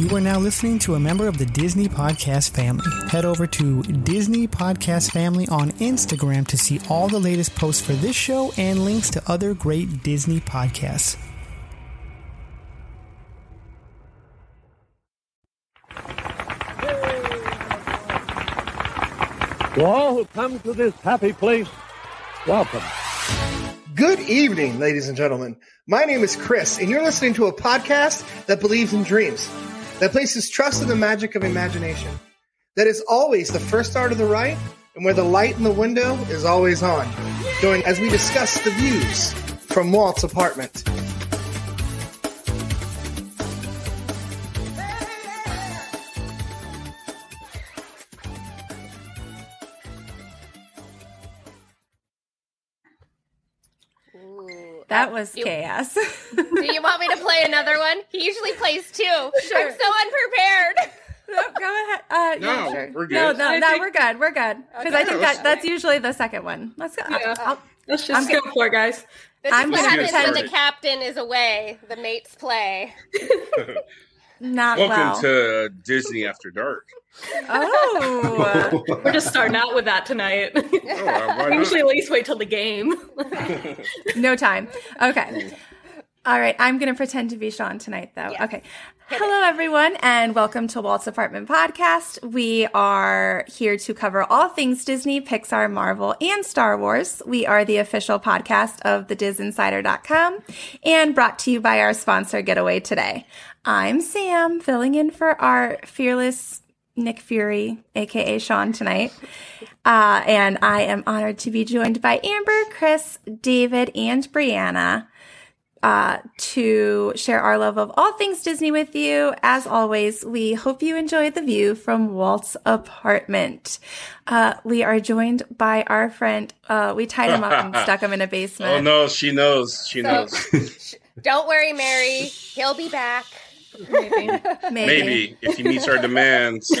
You are now listening to a member of the Disney Podcast family. Head over to Disney Podcast Family on Instagram to see all the latest posts for this show and links to other great Disney podcasts. To all who come to this happy place, welcome. Good evening, ladies and gentlemen. My name is Chris, and you're listening to a podcast that believes in dreams, that places trust in the magic of imagination, that is always the first start of the right, and where the light in the window is always on. Join as we discuss the views from Walt's apartment. That was You- chaos. Do you want me to play another one? He usually plays two. I'm so unprepared. no, go ahead. Uh, No, yeah, sure. we're No, good. no, I no, think- we're good. We're good. Because Okay. I think that that's usually the second one. Let's go. Yeah. I'll- Let's I'm just go for it, guys. This I'm is what gonna happens when the captain is away. The mates play. not Welcome well. to Disney After Dark. oh, We're just starting out with that tonight. Oh, uh, why We not? usually at least wait till the game. no time. Okay. All right. I'm going to pretend to be Sean tonight, though. Yeah. Okay. Hello, everyone, and welcome to Walt's Apartment Podcast. We are here to cover all things Disney, Pixar, Marvel, and Star Wars. We are the official podcast of thedisinsider.com and brought to you by our sponsor, Getaway Today. I'm Sam, filling in for our fearless Nick Fury, aka Sean, tonight. Uh, and I am honored to be joined by Amber, Chris, David, and Brianna uh, to share our love of all things Disney with you. As always, we hope you enjoy the view from Walt's apartment. Uh, we are joined by our friend. Uh, we tied him up and stuck him in a basement. Oh no, she knows. She So- knows. Don't worry, Mary. He'll be back. Maybe. Maybe. Maybe if he meets our demands.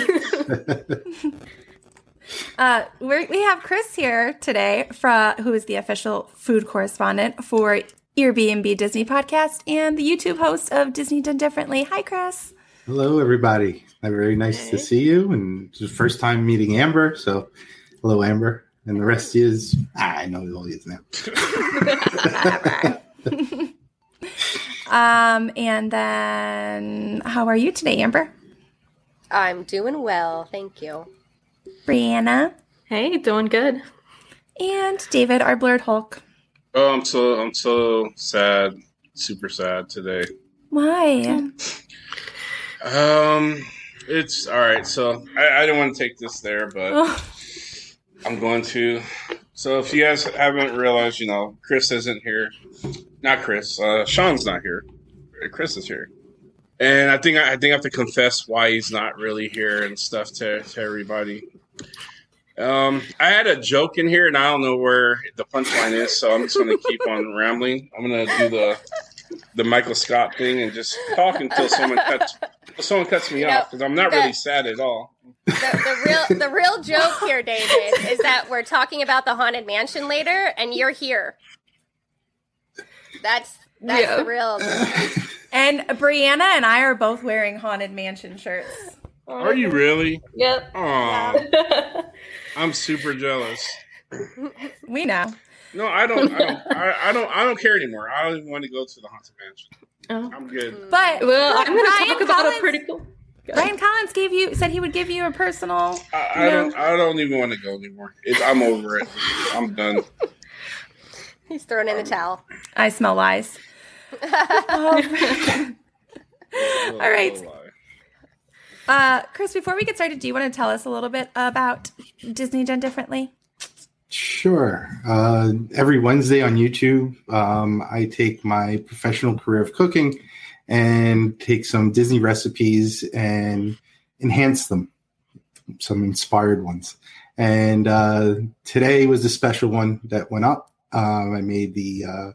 Uh, we're, we have Chris here today, fra, who is the official food correspondent for Airbnb Disney podcast and the YouTube host of Disney Done Differently. Hi, Chris. Hello, everybody. Very nice to see you, and it's the first time meeting Amber. So, hello, Amber, and the rest is ah, I know who all is now. Um, and then how are you today, Amber? I'm doing well. Thank you. Brianna Hey, doing good. and David, our blurred Hulk. Oh, I'm so I'm so sad, super sad today. Why? Um, it's all right. So I, I don't want to take this there, but Oh, I'm going to. So if you guys haven't realized, you know, Chris isn't here. Not Chris. Uh, Sean's not here. Chris is here, and I think I think I have to confess why he's not really here and stuff to to everybody. Um, I had a joke in here, and I don't know where the punchline is, so I'm just going to keep on rambling. I'm going to do the the Michael Scott thing and just talk until someone cuts until someone cuts me You know, off because I'm not the- really sad at all. The, the real the real joke here, David, is that we're talking about the haunted mansion later, and you're here. That's that's Yeah. the real. and Brianna and I are both wearing Haunted Mansion shirts. Are you really? Yep. Aw, I'm super jealous. We know. No, I don't. I don't. I, I don't. I don't care anymore. I don't even want to go to the haunted mansion. Oh. I'm good. But Well, I'm going to talk about Collins, a pretty cool. Ryan Collins gave you said he would give you a personal. I, I don't. I don't even want to go anymore. It, I'm over it. I'm done. He's thrown in the towel. I smell lies. Oh. All right. Uh, Chris, before we get started, do you want to tell us a little bit about Disney Done Differently? Sure. Uh, every Wednesday on YouTube, um, I take my professional career of cooking and take some Disney recipes and enhance them, some inspired ones. And uh, today was the special one that went up. Um, I made the uh,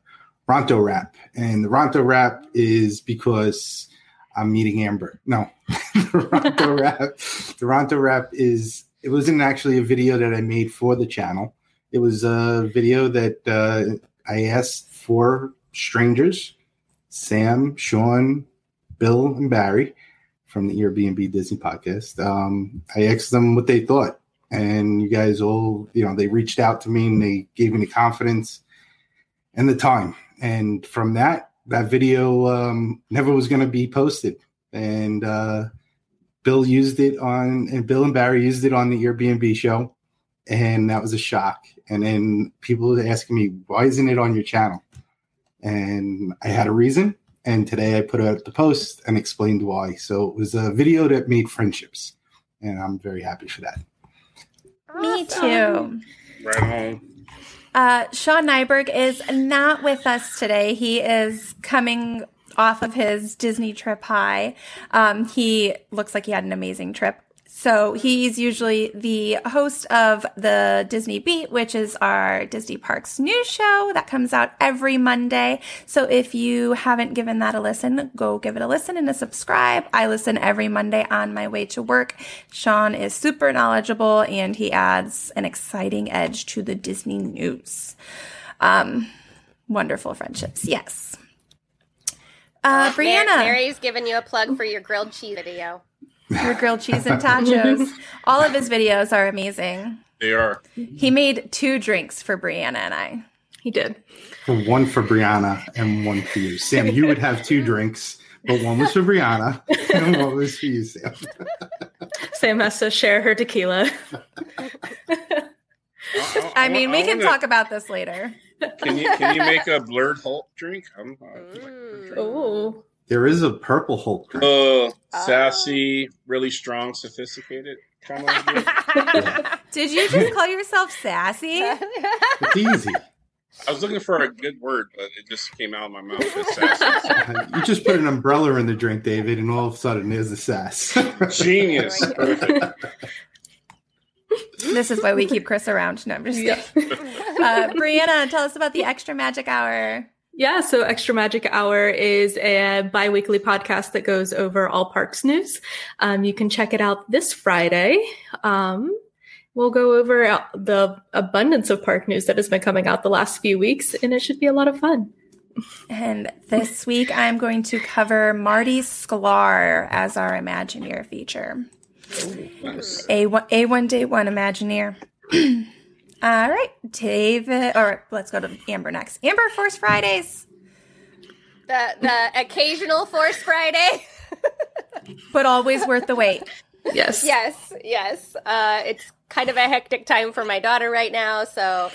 Ronto wrap, and the Ronto wrap is because I'm meeting Amber. No, the Ronto wrap. The Ronto wrap is. It wasn't actually a video that I made for the channel. It was a video that uh, I asked for strangers, Sam, Sean, Bill, and Barry, from the Airbnb Disney podcast. Um, I asked them what they thought, and you guys all, you know, they reached out to me and they gave me the confidence and the time. And from that, that video um, never was going to be posted. And uh, Bill used it on, and Bill and Barry used it on the Airbnb show, and that was a shock. And then people were asking me, "Why isn't it on your channel?" And I had a reason. And today I put out the post and explained why. So it was a video that made friendships, and I'm very happy for that. Me too. Right on. Uh, Sean Nyberg is not with us today. He is coming off of his Disney trip high. Um, he looks like he had an amazing trip. So he's usually the host of the Disney Beat, which is our Disney Parks news show that comes out every Monday. So if you haven't given that a listen, go give it a listen and a subscribe. I listen every Monday on my way to work. Sean is super knowledgeable and he adds an exciting edge to the Disney news. Um, wonderful friendships. Yes. Uh, Brianna. Mary's giving you a plug for your grilled cheese video. Your grilled cheese and tachos. All of his videos are amazing. They are. He made two drinks for Brianna and I. He did. One for Brianna and one for you. Sam, you would have two drinks, but one was for Brianna and one was for you, Sam. Sam has to share her tequila. I mean, we can wanna- talk about this later. Can you can you make a blurred Hulk drink? I'm, I like drink. Oh, There is a purple Hulk drink. Uh, sassy, really strong, sophisticated kind of drink. Did you just call yourself sassy? It's easy. I was looking for a good word, but it just came out of my mouth. Sassy. You just put an umbrella in the drink, David, and all of a sudden there's a sass. Genius. This is why we keep Chris around. No, I'm just yeah. kidding. Uh, Brianna, tell us about the Extra Magic Hour. Yeah, so Extra Magic Hour is a bi weekly podcast that goes over all parks news. Um, you can check it out this Friday. Um, we'll go over uh, the abundance of park news that has been coming out the last few weeks, and it should be a lot of fun. And this week I'm going to cover Marty Sklar as our Imagineer feature. Nice. A a one day one Imagineer. All right, David, or let's go to Amber next. Amber, Force Fridays, The the occasional Force Friday. but always worth the wait. Yes. yes, yes. Uh, it's kind of a hectic time for my daughter right now, so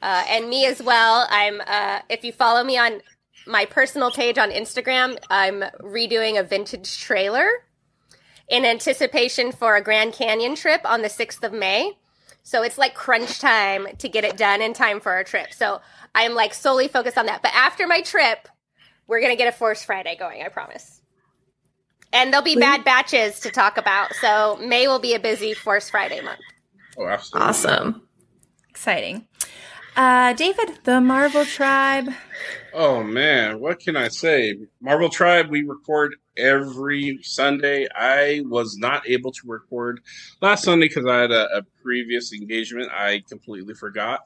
uh, and me as well. I'm uh, if you follow me on my personal page on Instagram, I'm redoing a vintage trailer in anticipation for a Grand Canyon trip on the 6th of May. So it's like crunch time to get it done in time for our trip. So I'm like solely focused on that. But after my trip, we're going to get a Force Friday going, I promise. And there'll be bad batches to talk about. So May will be a busy Force Friday month. Oh, absolutely. Awesome. Exciting. Uh, David, the Marvel Tribe. Oh man, what can I say? Marvel Tribe, we record every Sunday. I was not able to record last Sunday because I had a, a previous engagement. I completely forgot.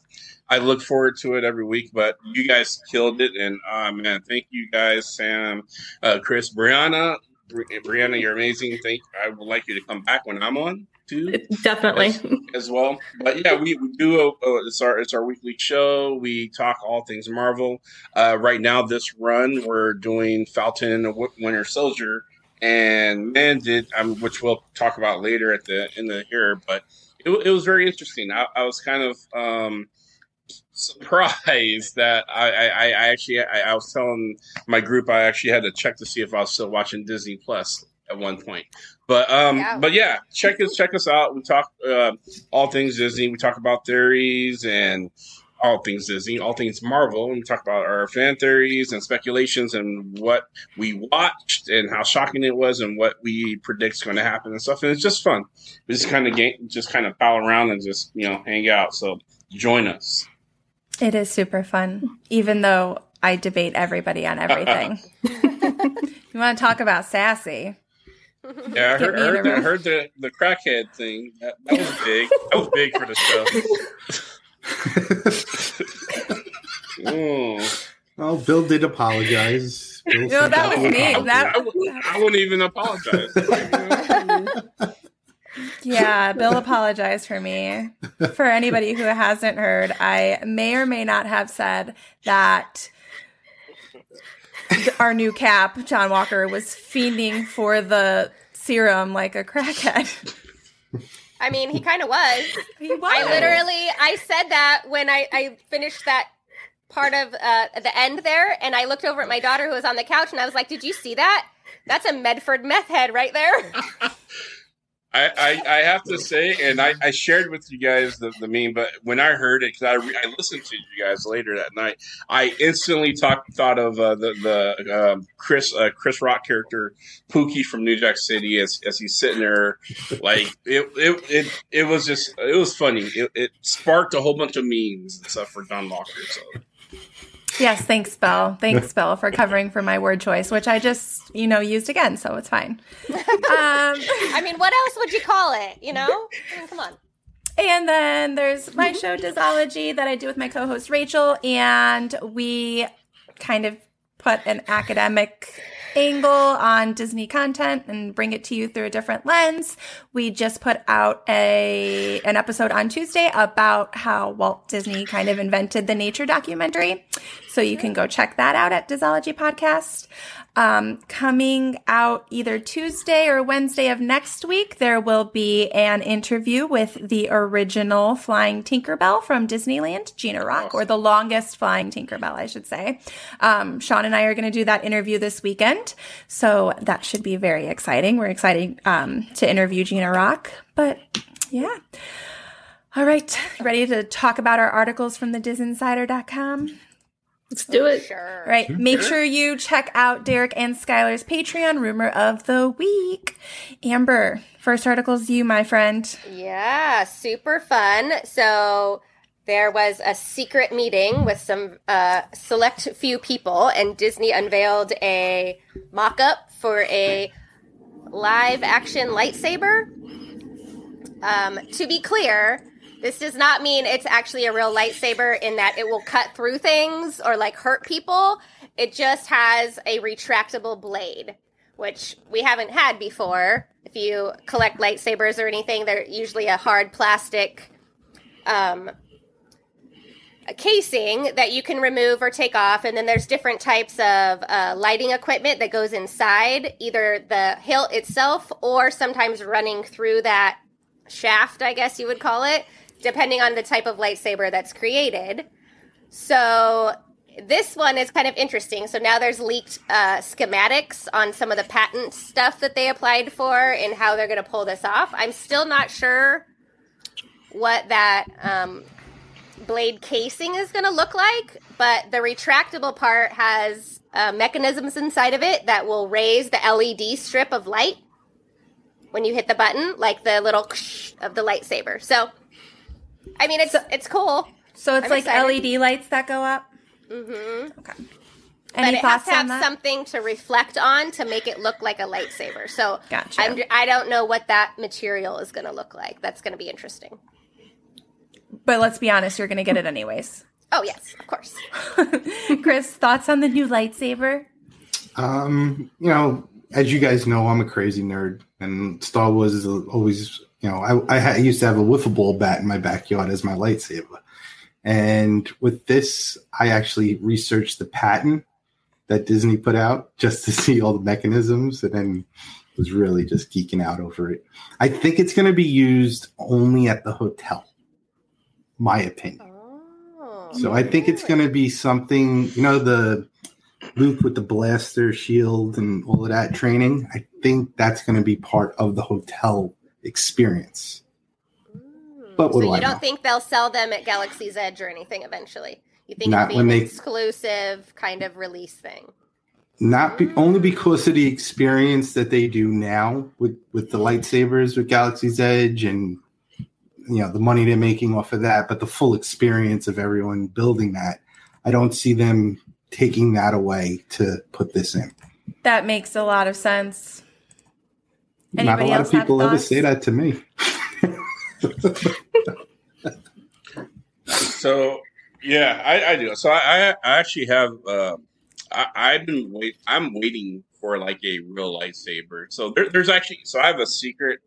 I look forward to it every week, but you guys killed it, and uh, man, thank you guys, Sam, uh, Chris, Brianna. Bri- Brianna, you're amazing. Thank. You. I would like you to come back when I'm on too Definitely. as, as well. But yeah, we, we do. A, a, it's our it's our weekly show. We talk all things Marvel. Uh, right now, this run we're doing Falcon and the Winter Soldier, and man, did um, which we'll talk about later at the in the here. But it, it was very interesting. I, I was kind of um, surprised that I, I, I actually I, I was telling my group I actually had to check to see if I was still watching Disney Plus at one point. But um, Yeah. but yeah, check us check us out. We talk uh, all things Disney. We talk about theories and all things Disney, all things Marvel. And we talk about our fan theories and speculations and what we watched and how shocking it was and what we predict is going to happen and stuff. And it's just fun. We just kind of game, just kind of pal around and just you know hang out. So join us. It is super fun, even though I debate everybody on everything. you want to talk about sassy? Yeah, I heard, me heard, a the, room. heard the the crackhead thing. That, that was big. That was big for the show. Mm. well, Bill did apologize. Bill No, sent that was me. apology. That- I, would, I wouldn't even apologize. Yeah, Bill apologized for me. For anybody who hasn't heard, I may or may not have said that th- our new cap, John Walker, was fiending for the serum like a crackhead. I mean, he kind of was. He was. I literally, I said that when I, I finished that part of uh, the end there, and I looked over at my daughter who was on the couch, and I was like, "Did you see that? That's a Medford meth head right there." I, I, have to say, and I, I shared with you guys the, the meme, but when I heard it, because I, I listened to you guys later that night, I instantly talk, thought of uh, the the um, Chris uh, Chris Rock character Pookie from New Jack City as, as he's sitting there, like it it, it it was just it was funny. It, it sparked a whole bunch of memes and stuff for Don Walker. So Yes, thanks, Bill. Thanks, Bill, for covering for my word choice, which I just, you know, used again, so it's fine. Um, I mean, what else would you call it? You know? I mean, come on. And then there's my show, Disology, that I do with my co host Rachel. And we kind of put an academic angle on Disney content and bring it to you through a different lens. We just put out a an episode on Tuesday about how Walt Disney kind of invented the nature documentary. So you can go check that out at Disology Podcast. Um, coming out either Tuesday or Wednesday of next week, there will be an interview with the original Flying Tinkerbell from Disneyland, Gina Rock, or the longest Flying Tinkerbell, I should say. Um, Sean and I are going to do that interview this weekend. So that should be very exciting. We're excited um, to interview Gina Rock. But yeah. All right. Ready to talk about our articles from the disinsider.com? Let's do it. Sure. Right. Make sure you check out Derek and Skylar's Patreon rumor of the week. Amber, first article's you, my friend. Yeah, super fun. So there was a secret meeting with some uh, select few people, and Disney unveiled a mock up for a live action lightsaber. Um, to be clear, this does not mean it's actually a real lightsaber in that it will cut through things or like hurt people. It just has a retractable blade, which we haven't had before. If you collect lightsabers or anything, they're usually a hard plastic um, casing that you can remove or take off. And then there's different types of uh, lighting equipment that goes inside either the hilt itself or sometimes running through that shaft, I guess you would call it, depending on the type of lightsaber that's created. So this one is kind of interesting. So now there's leaked uh, schematics on some of the patent stuff that they applied for and how they're going to pull this off. I'm still not sure what that um, blade casing is going to look like, but the retractable part has uh, mechanisms inside of it that will raise the LED strip of light when you hit the button, like the little of the lightsaber. So, I mean, it's it's cool. So it's I'm like excited. LED lights that go up? Mm-hmm. Okay. Any But Any it has thoughts to have that? something to reflect on to make it look like a lightsaber. So Gotcha. I'm, I don't know what that material is going to look like. That's going to be interesting. But let's be honest, you're going to get it anyways. Oh yes, of course. Chris, thoughts on the new lightsaber? Um, you know, as you guys know, I'm a crazy nerd, and Star Wars is always, you know, I, I, used to have a wiffle ball bat in my backyard as my lightsaber. And with this, I actually researched the patent that Disney put out just to see all the mechanisms, and then was really just geeking out over it. I think it's going to be used only at the hotel, my opinion. Oh, So I think it's going to be something, you know, the Luke with the blaster shield and all of that training. I think that's going to be part of the hotel experience. Mm. But what so do you I don't know? think they'll sell them at Galaxy's Edge or anything eventually? You think Not it'll be when an they- exclusive kind of release thing? Not be, only mm. because of the experience that they do now with with the mm. lightsabers with Galaxy's Edge and you know the money they're making off of that, but the full experience of everyone building that. I don't see them taking that away to put this in. That makes a lot of sense. Not a lot else of people ever say that to me. So yeah, I, I do. So I, I I actually have uh, I, I've been wait. I'm waiting for like a real lightsaber. So there, there's actually. So I have a secret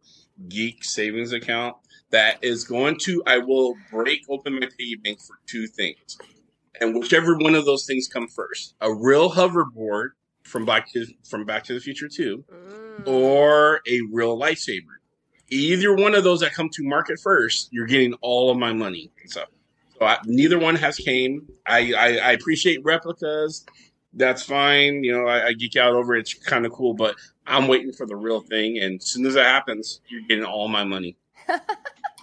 geek savings account that is going to. I will break open my piggy bank for two things, and whichever one of those things come first, a real hoverboard from Back to from Back to the Future Two, Mm. Hmm. or a real lightsaber. Either one of those that come to market first, you're getting all of my money. So, so I, neither one has came. I, I, I appreciate replicas. That's fine. You know, I, I geek out over it. It's kind of cool, but I'm waiting for the real thing. And as soon as that happens, you're getting all my money.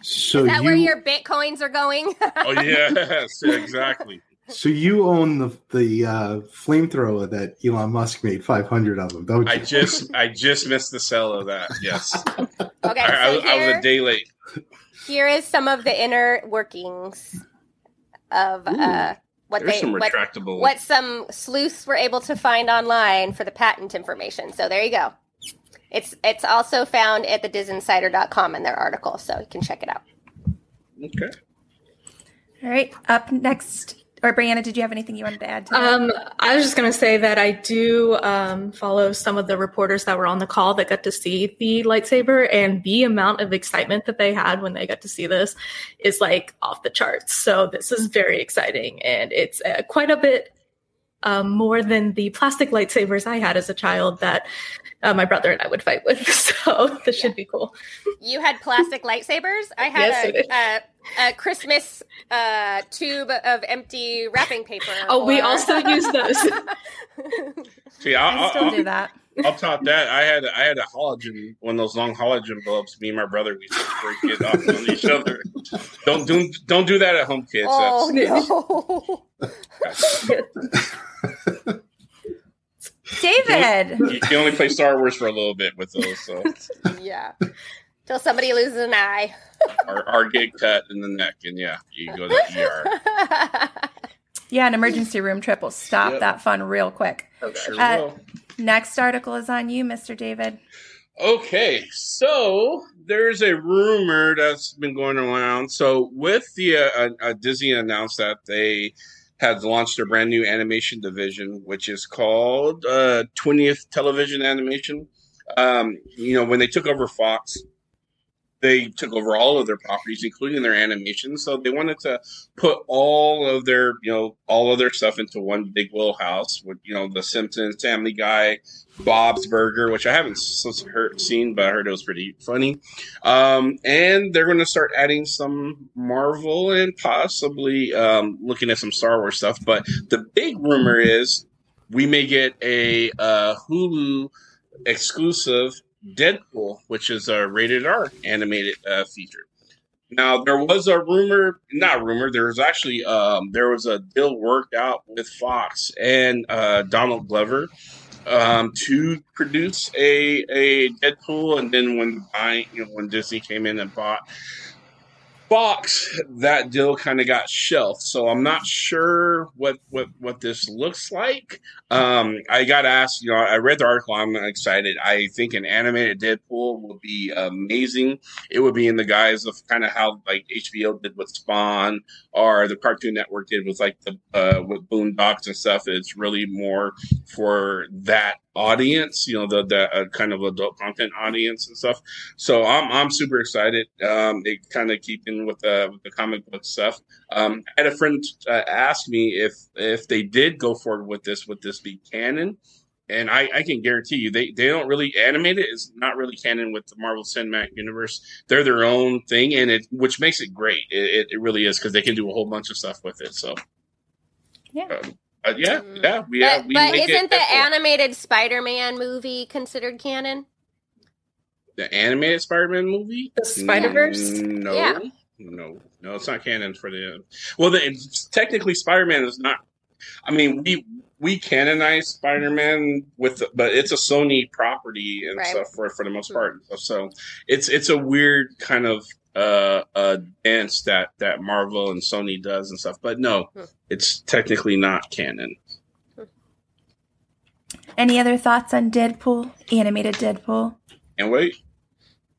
So Is that you where your bitcoins are going? Oh yes, exactly. So you own the the uh, flamethrower that Elon Musk made 500 of them, don't you? I just I just missed the sell of that. Yes, okay, I, I so I was here, a day late. here is some of the inner workings of uh, what There's they some what, what some sleuths were able to find online for the patent information. So there you go. It's it's also found at the disinsider.com in their article, so you can check it out. Okay. All right. Up next, or Brianna, did you have anything you wanted to add to that? Um, I was just going to say that I do um, follow some of the reporters that were on the call that got to see the lightsaber, and the amount of excitement that they had when they got to see this is like off the charts. So this is very exciting, and it's uh, quite a bit um, more than the plastic lightsabers I had as a child that uh, my brother and I would fight with. So this should be cool. You had plastic lightsabers. I had Yes, a, a, a Christmas uh, tube of empty wrapping paper. Oh, we also use those. See, I'll, I I'll, still I'll, do that. I'll top that. I had I had a halogen, one of those long halogen bulbs. Me and my brother, we used to break it off on each other. Don't do don't do that at home, kids. oh That's- no! David. you can only play Star Wars for a little bit with those. So yeah, till somebody loses an eye. our, our get cut in the neck, and yeah, you go to the ER. Yeah, an emergency room trip will stop Yep. that fun real quick. Sure Uh, will. Next article is on you, Mr. David. Okay, so there's a rumor that's been going around. So with the uh, uh, uh, Disney announced that they had launched their brand new animation division, which is called uh, 20th Television Animation. Um, you know, when they took over Fox, they took over all of their properties, including their animation. So they wanted to put all of their, you know, all of their stuff into one big wheelhouse with, you know, The Simpsons, Family Guy, Bob's Burger, which I haven't heard, seen, but I heard it was pretty funny. Um, and they're going to start adding some Marvel and possibly um, looking at some Star Wars stuff. But the big rumor is we may get a uh, Hulu exclusive Deadpool, which is a rated R animated uh, feature. Now there was a rumor, not rumor. There was actually um, there was a deal worked out with Fox and uh, Donald Glover um, to produce a a Deadpool, and then when buying, you know, when Disney came in and bought Fox, that deal kind of got shelved. So I'm not sure what what what this looks like. Um, I got asked, you know, I read the article. I'm excited. I think an animated Deadpool will be amazing. It would be in the guise of kind of how like HBO did with Spawn or the Cartoon Network did with like the uh, with Boondocks and stuff. It's really more for that audience, you know, the the uh, kind of adult content audience and stuff. So I'm I'm super excited. Um, it kind of keeping with the with the comic book stuff. Um, I had a friend uh, ask me if if they did go forward with this, would this be canon? And I, I can guarantee you, they, they don't really animate it. It's not really canon with the Marvel Cinematic Universe. They're their own thing, and it which makes it great. It, it, really is because they can do a whole bunch of stuff with it. So Yeah. um, uh, yeah, Mm. yeah, we, but have we but make it isn't the Deadpool. animated Spider-Man movie considered canon? the animated Spider-Man movie? The Spider-Verse? Mm, No, Yeah. no, no. It's not canon for the. Well, the, it's, technically, Spider-Man is not. I mean, we we canonize Spider-Man with, but it's a Sony property and Right. stuff for for the most part. So it's it's a weird kind of uh, uh dance that that Marvel and Sony does and stuff. But no, Hmm. it's technically not canon. Any other thoughts on Deadpool? Animated Deadpool? And wait,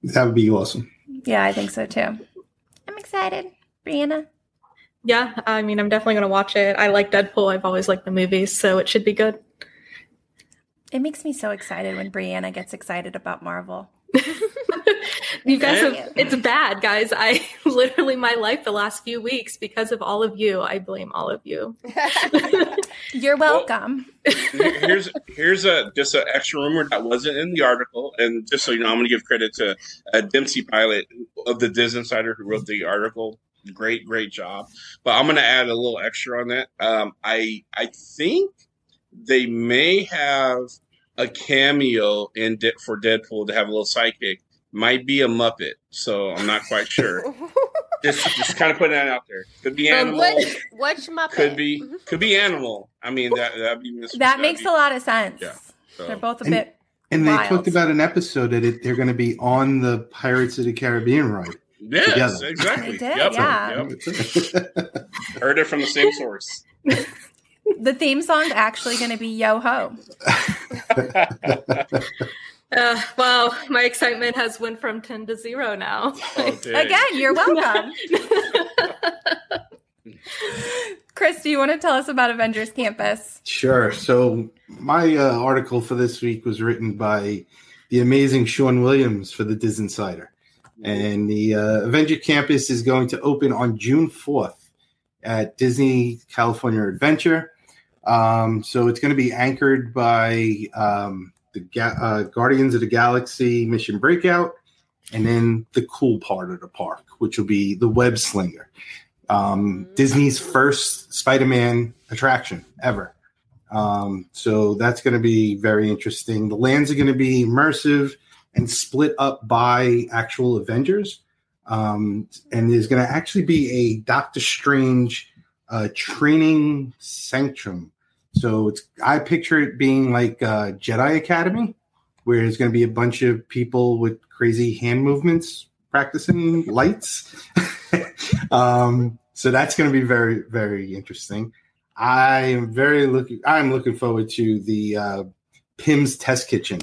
That would be awesome. Yeah, I think so too. I'm excited. Brianna? Yeah, I mean, I'm definitely going to watch it. I like Deadpool. I've always liked the movies, so it should be good. It makes me so excited when Brianna gets excited about Marvel. you guys have, it's bad guys i literally my life the last few weeks because of all of you i blame all of you You're welcome. here's here's a just an extra rumor that wasn't in the article, and just so you know, I'm going to give credit to uh, Dempsey Pilot of the Diz Insider who wrote the article. Great, great job. But I'm going to add a little extra on that. Um, I I think they may have a cameo in De- for Deadpool to have a little sidekick. Might be a Muppet, so I'm not quite sure. just just kind of putting that out there. Could be Um, animal. which which Muppet? Could be could be animal. I mean that that'd be Mr. That that'd makes be- a lot of sense. Yeah, so- They're both a And- bit. And they Wild. talked about an episode that it, they're going to be on the Pirates of the Caribbean ride. Yes, together. exactly. They did, Yep, yeah. yep. Heard it from the same source. The theme song's actually going to be Yo Ho. Uh, wow my excitement has went from 10 to 0 now Oh. Again, you're welcome. Chris, do you want to tell us about Avengers Campus? Sure. So my uh, article for this week was written by the amazing Sean Williams for the Diz Insider, and the uh, Avenger Campus is going to open on June fourth at Disney California Adventure. Um, so it's going to be anchored by um, the Ga- uh, Guardians of the Galaxy Mission Breakout, and then the cool part of the park, which will be the Web Slinger, um, Disney's first Spider-Man attraction ever. Um, so that's going to be very interesting. The lands are going to be immersive and split up by actual Avengers. Um, and there's going to actually be a Doctor Strange uh, training sanctum. So it's I picture it being like uh, Jedi Academy, where there's going to be a bunch of people with crazy hand movements practicing lights. um, so that's going to be very very interesting. I am very looking. I'm looking forward to the uh, Pym's Test Kitchen.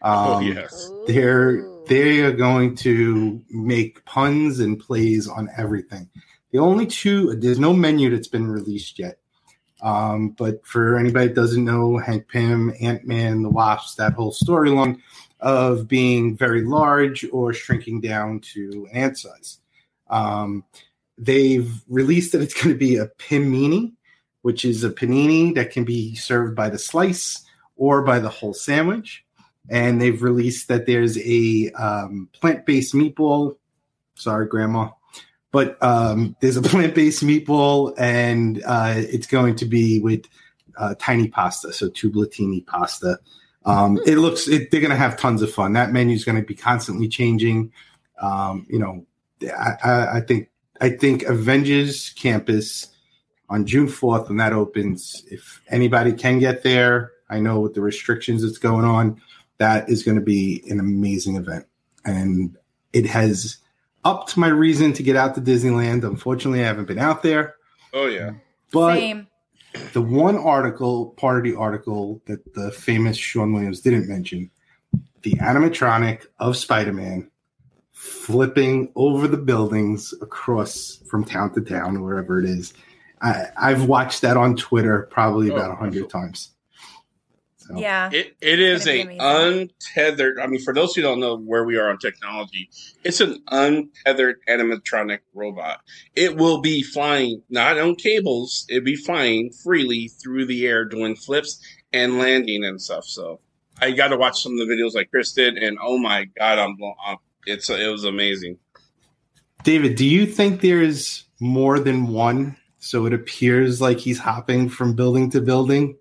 Um, oh yes. they're they are going to make puns and plays on everything. The only two there's no menu that's been released yet. Um, but for anybody that doesn't know, Hank Pym, Ant Man, the Wasp, that whole storyline of being very large or shrinking down to an ant size. Um, they've released that it's going to be a Pimini, which is a panini that can be served by the slice or by the whole sandwich and they've released that there's a um, plant-based meatball. Sorry, Grandma, but um, there's a plant-based meatball, and uh, it's going to be with uh, tiny pasta, so tublatini pasta. Um, it looks it, they're going to have tons of fun. That menu is going to be constantly changing. Um, you know, I, I, I think I think Avengers Campus on June fourth when that opens. If anybody can get there, I know with the restrictions that's going on that is going to be an amazing event. And it has upped my reason to get out to Disneyland. Unfortunately, I haven't been out there. Oh yeah. But Same. the one article, part of the article that the famous Sean Williams didn't mention, the animatronic of Spider Man flipping over the buildings across from town to town, wherever it is. I, I've watched that on Twitter probably oh, about a Oh, hundred times. So, Yeah. It it is a be untethered. I mean, for those who don't know where we are on technology, it's an untethered animatronic robot. It will be flying not on cables. It'll be flying freely through the air, doing flips and landing and stuff. So I got to watch some of the videos like Chris did, and oh my god, I'm blown. up. It's it was amazing. David, do you think there's more than one? So it appears like he's hopping from building to building.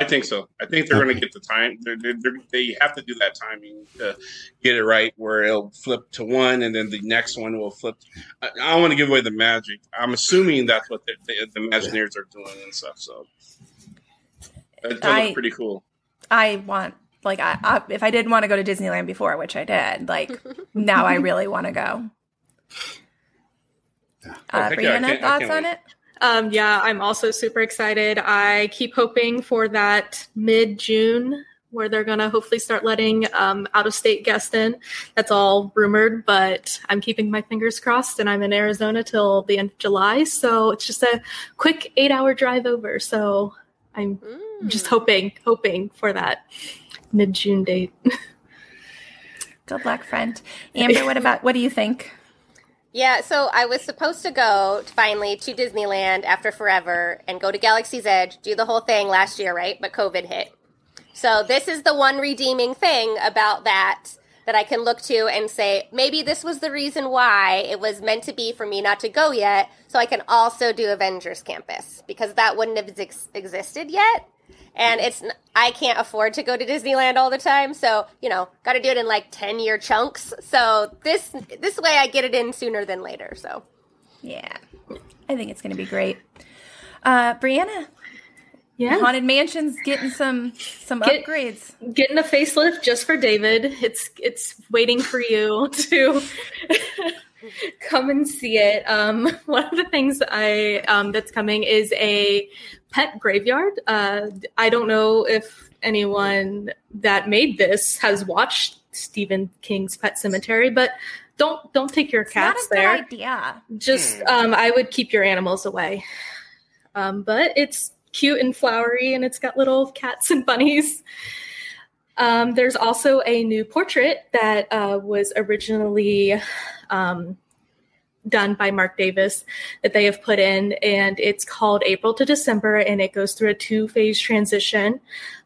I think so. I think they're going to get the time. They're, they're, they're, they have to do that timing to get it right, where it'll flip to one, and then the next one will flip. I, I don't want to give away the magic. I'm assuming that's what the, the, the Imagineers are doing and stuff. So it looks pretty cool. I want like I, I if I didn't want to go to Disneyland before, which I did, like now I really want to go. Uh, Oh, heck yeah, I Brianna, can't- thoughts on wait. it? Um, yeah, I'm also super excited. I keep hoping for that mid June where they're going to hopefully start letting um, out of state guests in. That's all rumored, but I'm keeping my fingers crossed and I'm in Arizona till the end of July. So it's just a quick eight hour drive over. So I'm just hoping, hoping for that mid June date. Good luck, friend. Amber, what about what do you think? Yeah, so I was supposed to go finally to Disneyland after forever and go to Galaxy's Edge, do the whole thing last year, right? But COVID hit. So this is the one redeeming thing about that that I can look to and say, maybe this was the reason why it was meant to be for me not to go yet. So I can also do Avengers Campus because that wouldn't have ex- existed yet. And it's, I can't afford to go to Disneyland all the time. So, you know, got to do it in like 10 year chunks. So this, this way I get it in sooner than later. So, yeah, I think it's going to be great. Uh, Brianna, Yeah. Haunted Mansion's getting some some Get- upgrades. Getting a facelift just for David. It's it's waiting for you to come and see it. Um, one of the things I um, that's coming is a pet graveyard. Uh, I don't know if anyone that made this has watched Stephen King's Pet Sematary, but don't don't take your It's not cats a there. good idea. Just um, I would keep your animals away. Um, but it's cute and flowery, and it's got little cats and bunnies. Um, there's also a new portrait that uh, was originally um, done by Marc Davis that they have put in, and it's called April to December, and it goes through a two phase transition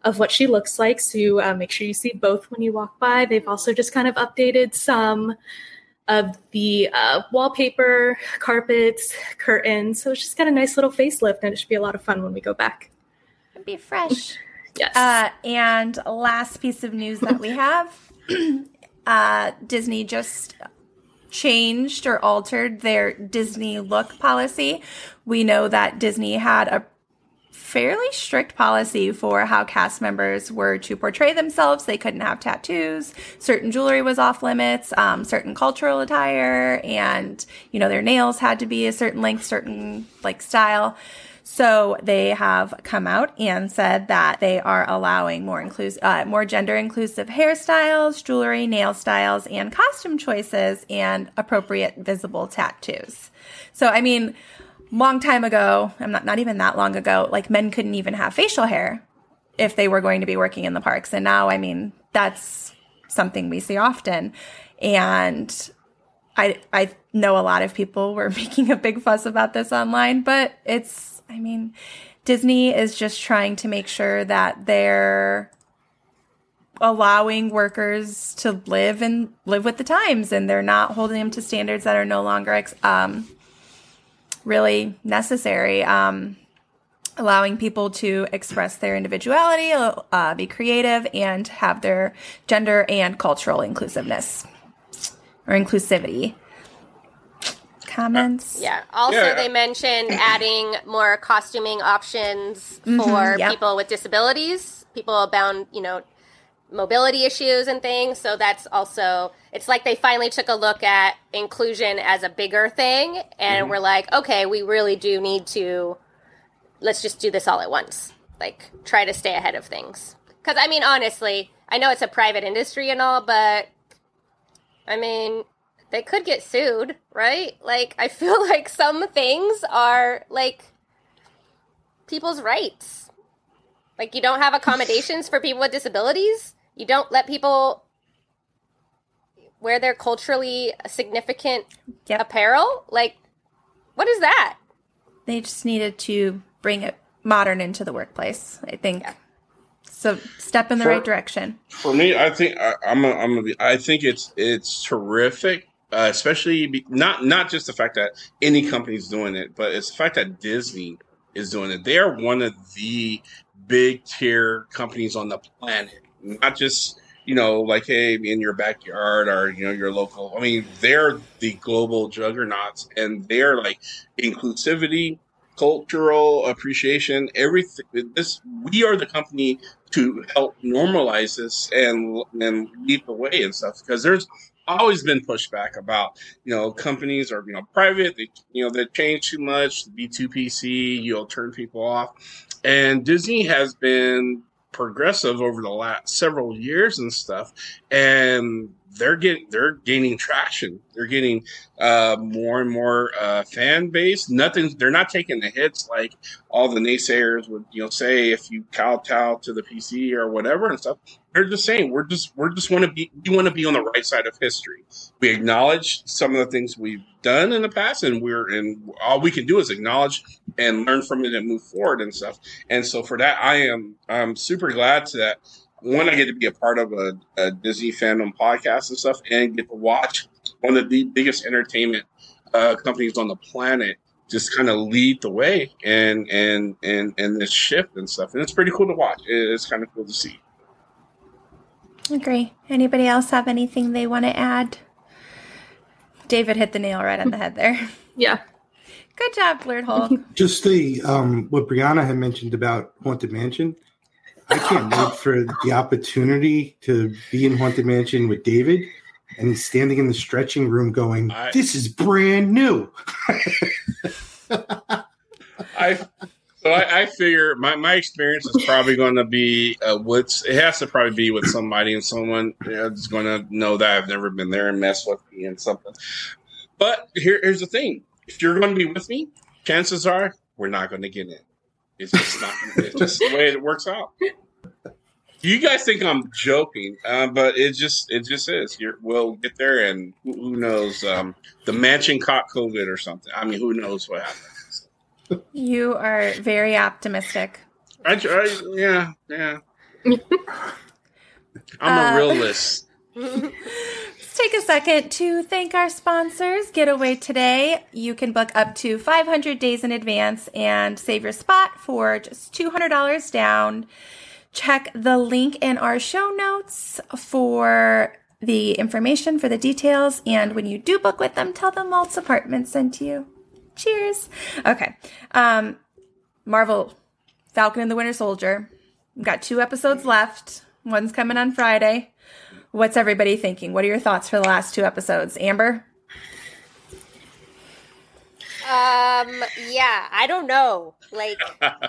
of what she looks like. So uh, make sure you see both when you walk by. They've also just kind of updated some of the uh, wallpaper, carpets, curtains. So it's just got a nice little facelift, and it should be a lot of fun when we go back. It'd be fresh. Yes. Uh, and last piece of news that we have uh, Disney just changed or altered their Disney look policy. We know that Disney had a fairly strict policy for how cast members were to portray themselves. They couldn't have tattoos. Certain jewelry was off limits, um, certain cultural attire, and, you know, their nails had to be a certain length, certain like style. So they have come out and said that they are allowing more inclusive, uh, more gender inclusive hairstyles, jewelry, nail styles, and costume choices, and appropriate visible tattoos. So I mean, long time ago, I'm not not even that long ago, like men couldn't even have facial hair if they were going to be working in the parks, and now I mean that's something we see often, and I I know a lot of people were making a big fuss about this online, but it's I mean, Disney is just trying to make sure that they're allowing workers to live and live with the times and they're not holding them to standards that are no longer um, really necessary. Um, allowing people to express their individuality, uh, be creative, and have their gender and cultural inclusiveness or inclusivity. Comments? Yeah. Also, Yeah. they mentioned adding more costuming options for Mhm, yep. people with disabilities, people bound, you know, mobility issues and things. So that's also, it's like they finally took a look at inclusion as a bigger thing. And we're like, okay, we really do need to, let's just do this all at once. Like, try to stay ahead of things. Because, I mean, honestly, I know it's a private industry and all, but I mean, they could get sued, right? Like, I feel like some things are like people's rights. Like, you don't have accommodations for people with disabilities. You don't let people wear their culturally significant Yep. apparel. Like, what is that? They just needed to bring it modern into the workplace, I think. Yeah. So step in the For- right direction. For me, I think I, I'm. A, I'm. Gonna be, I think it's it's terrific, uh, especially be, not not just the fact that any company is doing it, but it's the fact that Disney is doing it. They are one of the big tier companies on the planet, not just you know like hey in your backyard or you know your local. I mean, they're the global juggernauts, and they're like inclusivity, cultural appreciation, everything. This we are the company to help normalize this and and lead the way and stuff because there's always been pushback about you know companies are you know private they you know they change too much the b2pc you'll turn people off. And disney has been progressive over the last several years and stuff. And they're getting they're gaining traction. They're getting uh, more and more uh, fan base. Nothing. They're not taking the hits like all the naysayers would you know say if you kowtow to the PC or whatever and stuff. They're just saying we're just we're just want to be we want to be on the right side of history. We acknowledge some of the things we've done in the past, and we're and all we can do is acknowledge and learn from it and move forward and stuff. And so for that, I am I'm super glad to that one, I get to be a part of a, a, Disney fandom podcast and stuff, and get to watch one of the biggest entertainment uh, companies on the planet just kind of lead the way and and and and this shift and stuff. And it's pretty cool to watch. It's kind of cool to see. Agree. Anybody else have anything they want to add? David hit the nail right on the head there. Yeah. Good job, Blurred Hulk. Just the um, what Brianna had mentioned about Haunted Mansion. I can't wait for the opportunity to be in Haunted Mansion with David, and he's standing in the stretching room going, I, "This is brand new." I so I, I, figure my, my experience is probably going to be uh, what's it has to probably be with somebody and someone you know, is going to know that I've never been there and mess with me and something. But here, here's the thing: if you're going to be with me, chances are we're not going to get in. It's just not. it's just the way it works out. You guys think I'm joking, uh, but it just it just is. You're, we'll get there, and who, who knows? Um, the mansion caught COVID or something. I mean, who knows what happens? You are very optimistic. I, I yeah yeah. I'm a uh, realist. Let's take a second to thank our sponsors. Get Away Today, you can book up to 500 days in advance and save your spot for just $200 down. Check the link in our show notes for the information for the details. And when you do book with them, tell them Walt's Apartment sent you. Cheers. Okay. Um, Marvel, Falcon and the Winter Soldier. We've got two episodes left. One's coming on Friday. What's everybody thinking? What are your thoughts for the last two episodes? Amber? Um, yeah, I don't know. Like,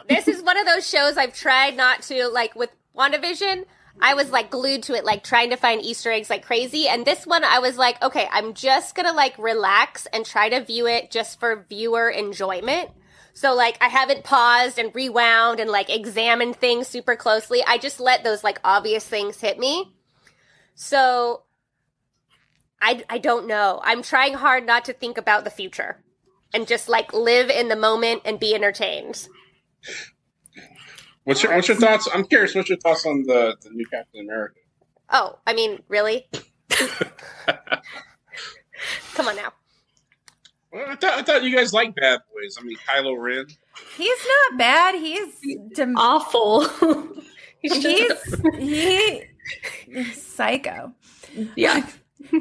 this is one of those shows I've tried not to, like, with WandaVision, I was like glued to it, like trying to find Easter eggs like crazy. And this one, I was like, okay, I'm just gonna like relax and try to view it just for viewer enjoyment. So like, I haven't paused and rewound and like examined things super closely. I just let those like obvious things hit me. So I, I don't know. I'm trying hard not to think about the future and just like live in the moment and be entertained. What's your What's your thoughts? I'm curious. What's your thoughts on the the new Captain America? Oh, I mean, really? Come on now. Well, I thought I thought you guys like bad boys. I mean, Kylo Ren. He's not bad. He's dem- awful. he's he psycho. Yeah.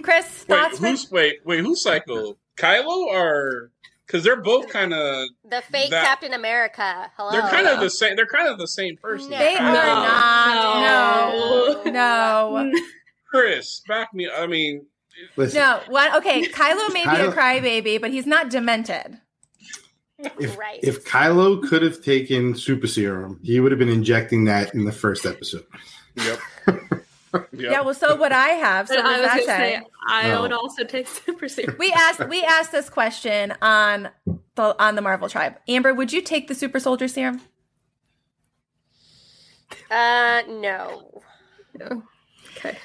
Chris, thoughts? Wait, who's wait wait who's psycho? Kylo or because they're both kind of the fake that, Captain America. Hello, they're kind of the same. They're kind of the same person. No. They are not. No, no. no. Chris, back me. I mean, Listen. no. What? Okay, Kylo may Kylo, be a crybaby, but he's not demented. If, right. if Kylo could have taken super serum, he would have been injecting that in the first episode. Yep. Yep. Yeah, well, so would I have. So I was going to say I oh. would also take super serum. We asked we asked this question on the on the Marvel Tribe. Amber, would you take the super soldier serum? Uh, no. No. Okay.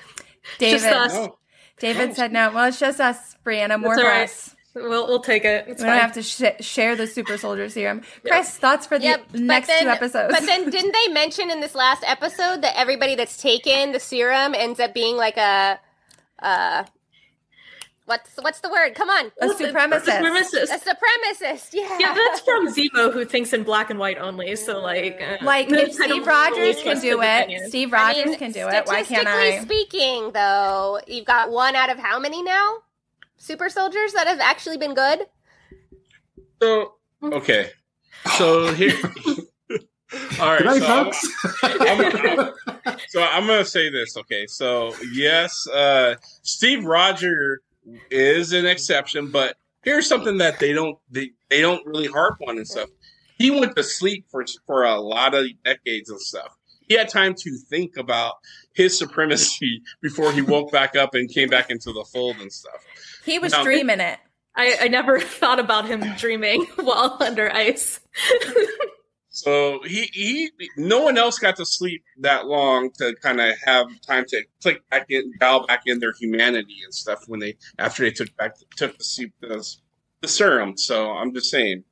David. David said no. Well, it's just us, Brianna. More for us. We'll we'll take it. It's we don't have to sh- share the super soldier serum. Yep. Chris, thoughts for the yep, next then, two episodes? But then, didn't they mention in this last episode that everybody that's taken the serum ends up being like a, uh, what's what's the word? Come on, a supremacist. A supremacist. A supremacist. Yeah. Yeah, that's from Zemo, who thinks in black and white only. So like, uh, like if Steve Rogers can do it. Steve Rogers I mean, can do it. Why can't I? Speaking, though, you've got one out of how many now? Super soldiers that have actually been good. So okay, so here. All right, night, so, I'm, I'm, I'm, so I'm gonna say this. Okay, so yes, uh, Steve Roger is an exception, but here's something that they don't they, they don't really harp on and stuff. He went to sleep for for a lot of decades and stuff. he had time to think about his supremacy before he woke back up and came back into the fold and stuff. He was Now- dreaming it. I, I never thought about him dreaming while under ice. So he he no one else got to sleep that long to kind of have time to click back in, dial back in their humanity and stuff when they after they took back took the soup the, the serum. So I'm just saying,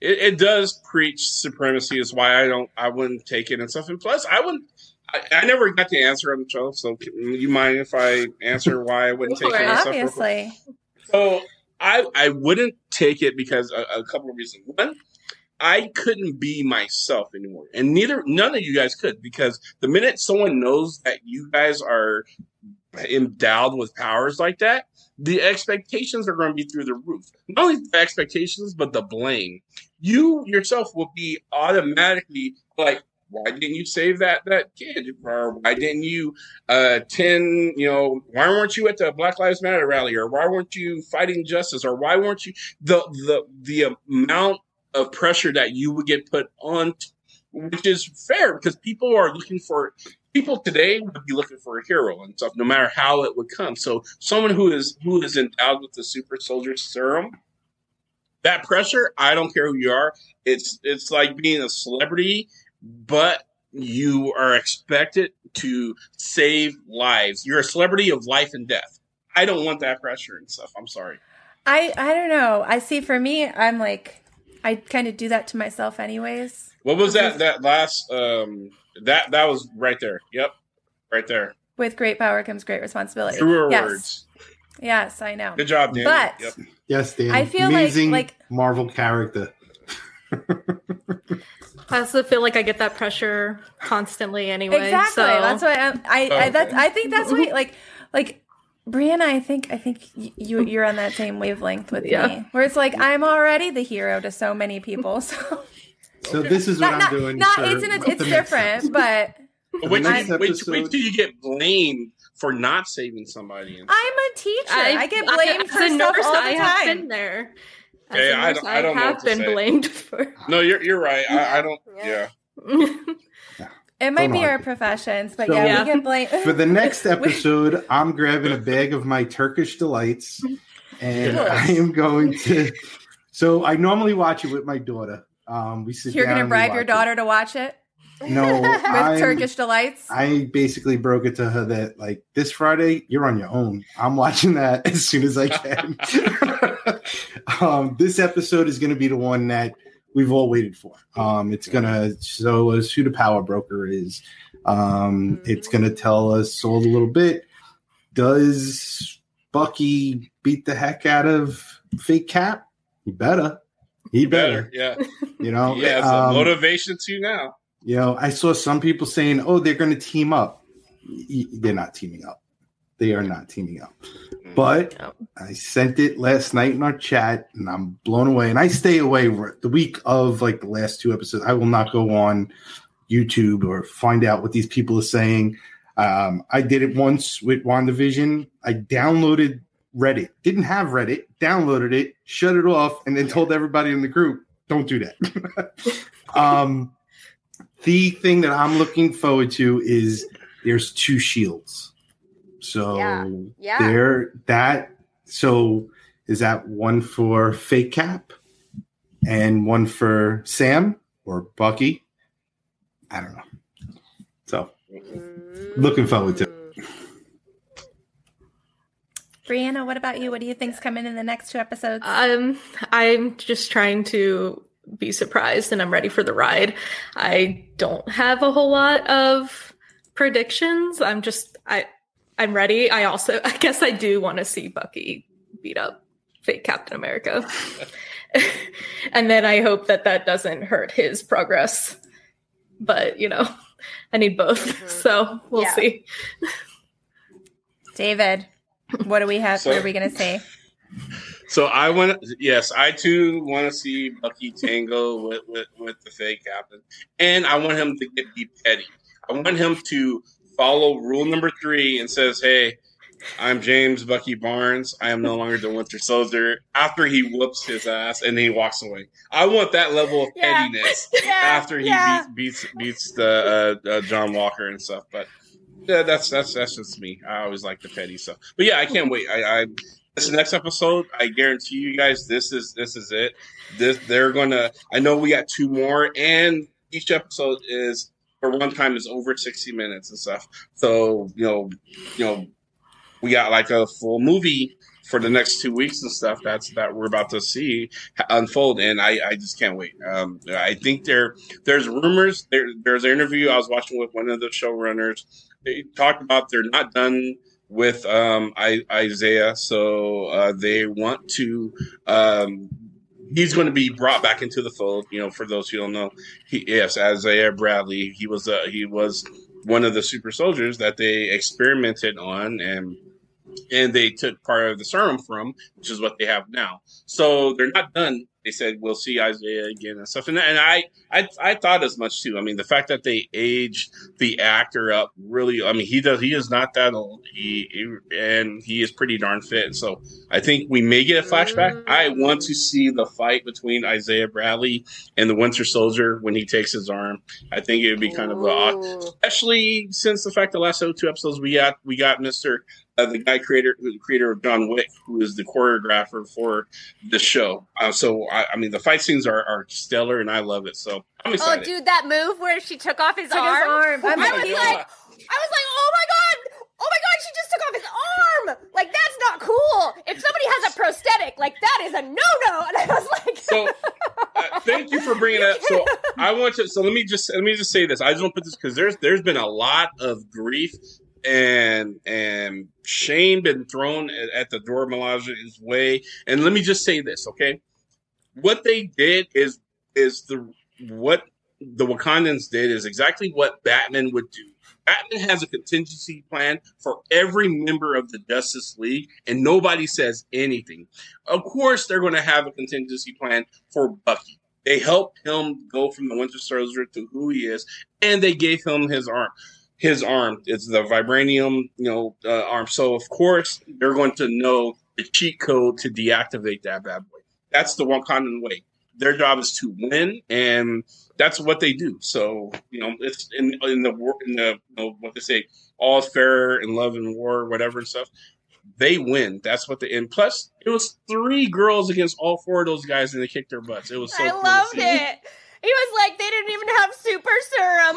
it, it does preach supremacy. Is why I don't I wouldn't take it and stuff. And plus, I wouldn't. I, I never got to answer on the show, so you mind if I answer why I wouldn't take it? it. And stuff real quick? Obviously. So I I wouldn't take it because a, a couple of reasons. One, I couldn't be myself anymore, and neither none of you guys could because the minute someone knows that you guys are endowed with powers like that, the expectations are going to be through the roof. Not only the expectations, but the blame. You yourself will be automatically like, why didn't you save that that kid? Or why didn't you uh attend, you know, why weren't you at the Black Lives Matter rally? Or why weren't you fighting justice? Or why weren't you the the the amount of pressure that you would get put on which is fair because people are looking for people today would be looking for a hero and stuff, no matter how it would come. So someone who is who is endowed with the super soldier serum, that pressure, I don't care who you are. It's it's like being a celebrity, but you are expected to save lives. You're a celebrity of life and death. I don't want that pressure and stuff. I'm sorry. I I don't know. I see. For me, I'm like, I kind of do that to myself, anyways. What was that? That last um that that was right there. Yep, right there. With great power comes great responsibility. Truer yes. words. Yes, I know. Good job, Dan. But Yep. Yes, Dan. I feel like- Amazing like- Marvel character. I also feel like I get that pressure constantly anyway. exactly. So That's why I'm, I. Oh, I that's. okay. I think that's why. Like, like Brianna. I think. I think you. You're on that same wavelength with Yeah. me, where it's like I'm already the hero to so many people. So So this is what not. I'm Not. doing. not for it's in a, the it's different, episode. but But wait, till you, wait, wait till you get blamed for not saving somebody. I'm a teacher. I, get blamed as for a stuff nurse, all the I have time. been there. As Okay, a I nurse, don't- I don't know have what been blamed for. no, you're you're right. I, I don't. Yeah. Yeah. It might Don't be our argue. professions, but So- yeah, Yeah. we get blamed. For the next episode, I'm grabbing a bag of my Turkish delights, and Yes. I am going to. So I normally watch it with my daughter. Um, we sit You're gonna bribe watch your it. daughter to watch it No, with I'm- Turkish delights. I basically broke it to her that like this Friday you're on your own. I'm watching that as soon as I can. um, this episode is going to be the one that we've all waited for. Um, it's going to show us who the power broker is. Um, it's going to tell us all a little bit. Does Bucky beat the heck out of Fake Cap? He better. He better. Yeah. You know. Yeah. It's Um, a motivation to now. You know, I saw some people saying, "Oh, they're going to team up." They're not teaming up. They are not teaming up. But No. I sent it last night in our chat, and I'm blown away. And I stay away the week of like the last two episodes. I will not go on YouTube or find out what these people are saying. Um, I did it once with WandaVision. I downloaded Reddit. Didn't have Reddit. Downloaded it, shut it off, and then told everybody in the group, "Don't do that." um, the thing that I'm looking forward to is there's two shields. So Yeah. Yeah. there that so is that one for fake cap and one for Sam or Bucky? I don't know. So Looking forward to Mm. Brianna, what about you? What do you think's coming in the next two episodes? Um, I'm just trying to be surprised, and I'm ready for the ride. I don't have a whole lot of predictions. I'm just I I'm ready. I also I guess I do want to see Bucky beat up fake Captain America, and then I hope that that doesn't hurt his progress. But you know, I need both, mm-hmm. so we'll Yeah. see. David, what do we have? So- what are we going to say? So I want, yes, I too want to see Bucky tango with, with with the fake captain, and I want him to get be petty. I want him to follow rule number three and says, "Hey, I'm James Bucky Barnes. I am no longer the Winter Soldier. After he whoops his ass and then he walks away. I want that level of Yeah. pettiness Yeah, after he yeah. beats beats beats the uh, uh, John Walker and stuff. But yeah, that's that's that's just me. I always like the petty stuff. But yeah, I can't wait. I, I this next episode, I guarantee you guys, this is this is it. This they're gonna. I know we got two more, and each episode is for one time is over sixty minutes and stuff. So you know, you know, we got like a full movie for the next two weeks and stuff. That's that we're about to see unfold, and I, I just can't wait. Um, I think there there's rumors. There there's an interview I was watching with one of the showrunners. They talked about they're not done with um, I, Isaiah, so uh, they want to. Um, he's going to be brought back into the fold. You know, for those who don't know, he yes, Isaiah Bradley. He was uh, he was one of the super soldiers that they experimented on and and they took part of the serum from, which is what they have now. So they're not done. They said we'll see Isaiah again and stuff, and, and I, I I thought as much too. I mean, the fact that they aged the actor up really. I mean, he does. He is not that old. He, he and he is pretty darn fit. So I think we may get a flashback. Mm-hmm. I want to see the fight between Isaiah Bradley and the Winter Soldier when he takes his arm. I think it would be kind of a, especially since the fact the last two episodes we got we got Mister uh, the guy creator the creator of John Wick who is the choreographer for the show. Uh, so I, I mean the fight scenes are, are stellar and I love it. So I'm Oh, excited. dude, that move where she took off his Took his arm. arm. I'm I was yeah. like, I was like, oh my god, oh my god, she just took off his arm. Like that's not cool. If somebody has a prosthetic, like that is a no no. And I was like, so uh, thank you for bringing that. So I want to. So let me just let me just say this. I just want to put this because there's there's been a lot of grief and and shame been thrown at, the Dora Milaje's way. And let me just say this, okay? What they did is is the what the Wakandans did is exactly what Batman would do. Batman has a contingency plan for every member of the Justice League, and nobody says anything. Of course, they're going to have a contingency plan for Bucky. They helped him go from the Winter Soldier to who he is, and they gave him his arm. His arm is the vibranium, you know, uh, arm. So of course they're going to know the cheat code to deactivate that bad boy. That's the Wakandan way. Their job is to win, and that's what they do. So you know, it's in in the war in the you know, what they say, all is fair in love and war, whatever and stuff. They win. That's what they. And plus, it was three girls against all four of those guys, and they kicked their butts. It was so I cool loved it. He was like, they didn't even have super serum.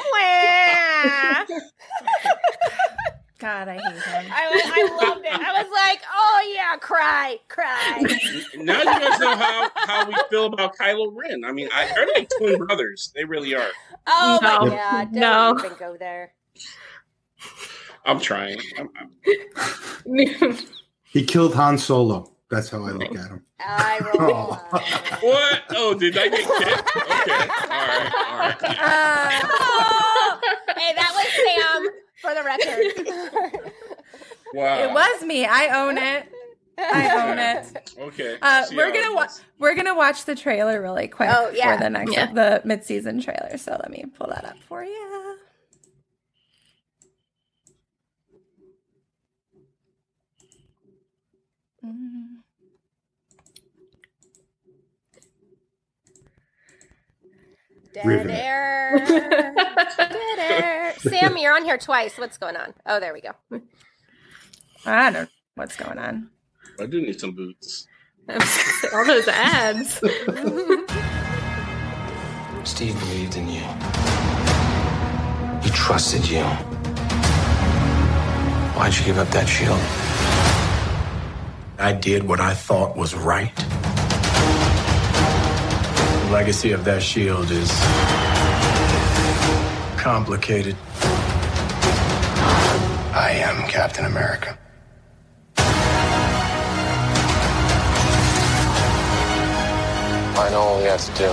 God, I hate him. I, was, I loved it. I was like, oh yeah, cry, cry. now you guys know how, how we feel about Kylo Ren. I mean, I, they're like twin brothers. They really are. Oh my No. god, don't No. even go there. I'm trying. I'm, I'm- He killed Han Solo. That's how I look at him. I roll. Oh. the what? Oh, did I get kicked? Okay. All right. All right. eye. Oh, hey, that was Sam for the record. Wow. It was me. I own it. I own it. Okay. Uh, we're gonna wa- we're gonna watch the trailer really quick Oh, yeah. for the next Yeah. the mid season trailer. So let me pull that up for you. Mm. Dead Rivet. air. Dead air. Sam, you're on here twice. What's going on? Oh, there we go. I don't know what's going on. I do need some boots. All those ads. Steve believed in you. He trusted you. Why'd you give up that shield? I did what I thought was right. The legacy of that shield is complicated. I am Captain America. I know all we have to do.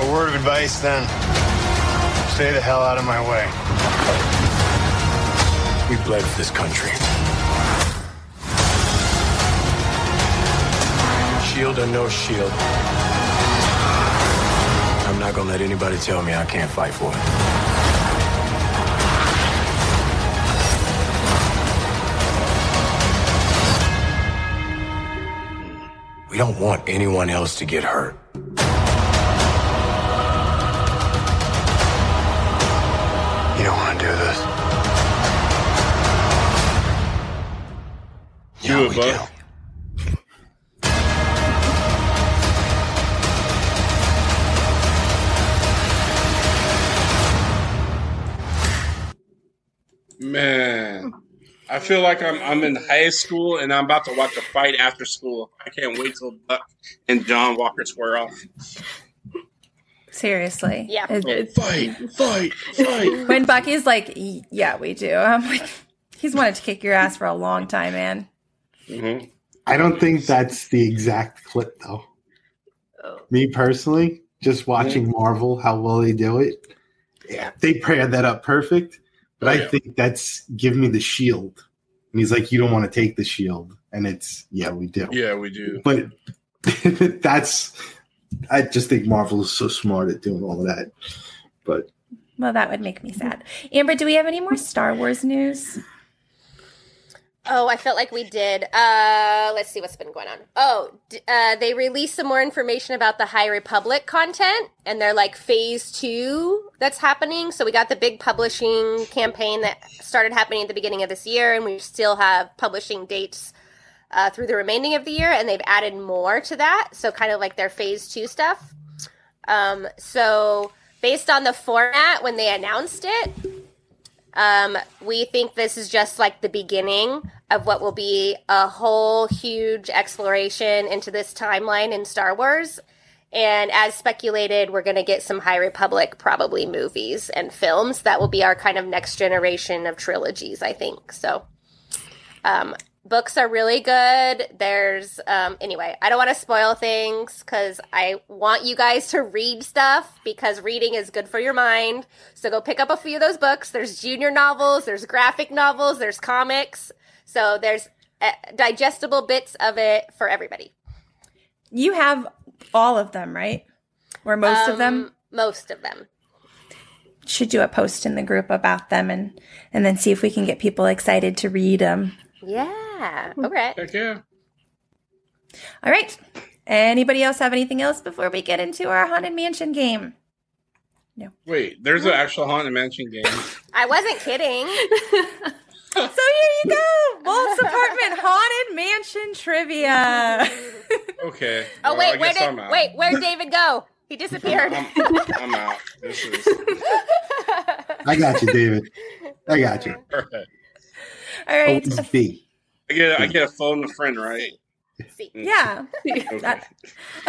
A word of advice then. Stay the hell out of my way. We bled for this country. shield or no shield, I'm not gonna let anybody tell me I can't fight for it. We don't want anyone else to get hurt. You don't want to do this. You yeah, we do. I feel like I'm I'm in high school and I'm about to watch a fight after school. I can't wait till Buck and John Walker square off. Seriously. Yeah. It- Fight, fight, fight. when Bucky's like, yeah, we do. I'm like, he's wanted to kick your ass for a long time, man. Mhm. I don't think that's the exact clip though. Me personally, just watching Marvel, how well they do it, yeah, they paired that up perfect. But Oh, I think that's give me the shield. And he's like, you don't want to take the shield, and it's yeah, we do. Yeah, we do. But that's I just think Marvel is so smart at doing all of that. But Well, that would make me sad. Amber, do we have any more Star Wars news? Oh, I felt like we did. Uh, let's see what's been going on. Oh, uh, they released some more information about the High Republic content, and they're like phase two that's happening. So we got the big publishing campaign that started happening at the beginning of this year, and we still have publishing dates uh, through the remaining of the year, and they've added more to that. So kind of like their phase two stuff. Um, so based on the format when they announced it, um, we think this is just like the beginning of what will be a whole huge exploration into this timeline in Star Wars. And as speculated, we're going to get some High Republic, probably movies and films. That will be our kind of next generation of trilogies, I think. So, um, books are really good. There's, um, anyway, I don't want to spoil things because I want you guys to read stuff because reading is good for your mind. So go pick up a few of those books. There's junior novels, there's graphic novels, there's comics. So there's uh, digestible bits of it for everybody. You have all of them, right? Or most of them? Um, Most of them. Should do a post in the group about them and and then see if we can get people excited to read them. Yeah. Hmm. Okay. Heck yeah. All right. Anybody else have anything else before we get into our haunted mansion game? No. Wait, there's an actual haunted mansion game. I wasn't kidding. So here you go, Walt's apartment haunted mansion trivia. Okay. Oh well, wait, where did wait? Where'd David go? He disappeared. I'm, I'm out. This is I got you, David. I got you. all right. All right. Always B. I get I get a phone a friend, right? See. Mm. Yeah. Okay.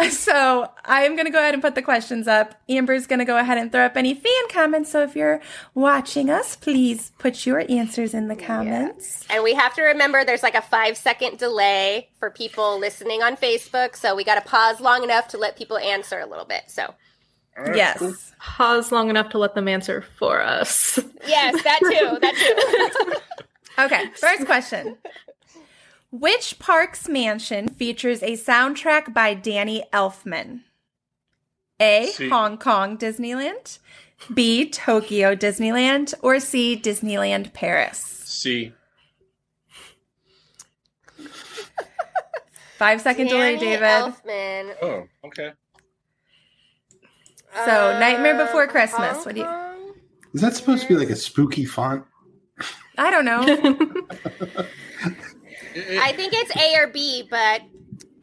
So I'm going to go ahead and put the questions up. Amber's going to go ahead and throw up any fan comments. So if you're watching us, please put your answers in the comments. And we have to remember there's like a five second delay for people listening on Facebook. So we got to pause long enough to let people answer a little bit. So, All right, yes. cool. Pause long enough to let them answer for us. yes, that too. That too. Okay. First question. Which Parks Mansion features a soundtrack by Danny Elfman? A. C. Hong Kong Disneyland. B. Tokyo Disneyland. Or C. Disneyland Paris. C. Five second delay, Danny David. Elfman. oh, okay. So, Nightmare uh, Before Christmas. Hong What do you- Is that supposed to be like a spooky font? I don't know. I think it's A or B, but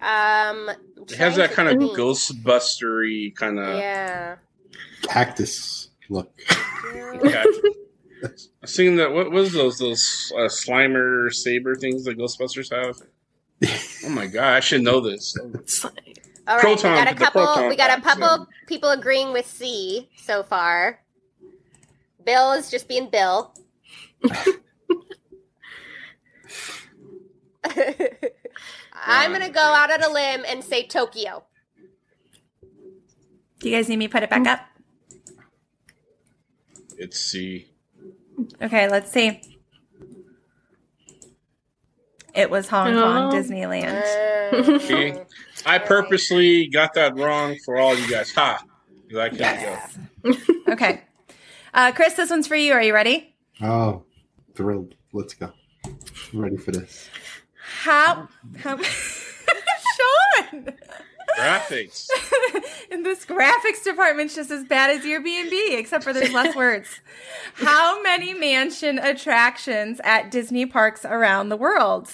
um, It has that kind of think. ghostbustery kind of. Yeah. Cactus look. Okay. I've seen that. What was those those uh, Slimer saber things that Ghostbusters have? Oh my god! I should know this. All right, Proton, we got a couple. We got a packs, couple people agreeing with C so far. Bill is just being Bill. I'm gonna go out on a limb and say Tokyo. Do you guys need me to put it back up? It's C. Okay, let's see. It was Hong Kong. Disneyland. Uh, See? I purposely got that wrong for all you guys. Ha! 'Cause I can't go. Okay. Uh, Chris, this one's for you. Are you ready? Oh, thrilled. Let's go. I'm ready for this. How? Mm-hmm. how Sean? Graphics. and this graphics department's just as bad as Airbnb, except for there's less words. How many mansion attractions at Disney parks around the world?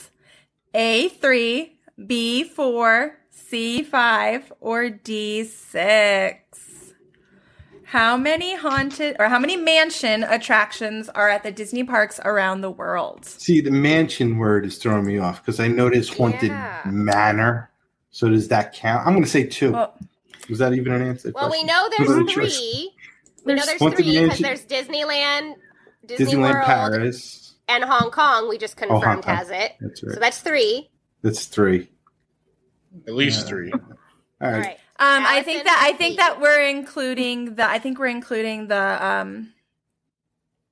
A three, B four, C five, or D six? How many haunted or how many mansion attractions are at the Disney parks around the world? See, the mansion word is throwing me off because I noticed haunted Yeah. manor. So does that count? I'm going to say two. Well, Was that even an answer? Well, we know Was it there's three. We know there's Haunted three because there's Disneyland, Disney Disneyland World, Paris. and Hong Kong. We just Oh, confirmed Kong. has it. That's So that's three. That's three. At least Yeah. three. All All right. Right. Um, I think that I think that we're including the I think we're including the um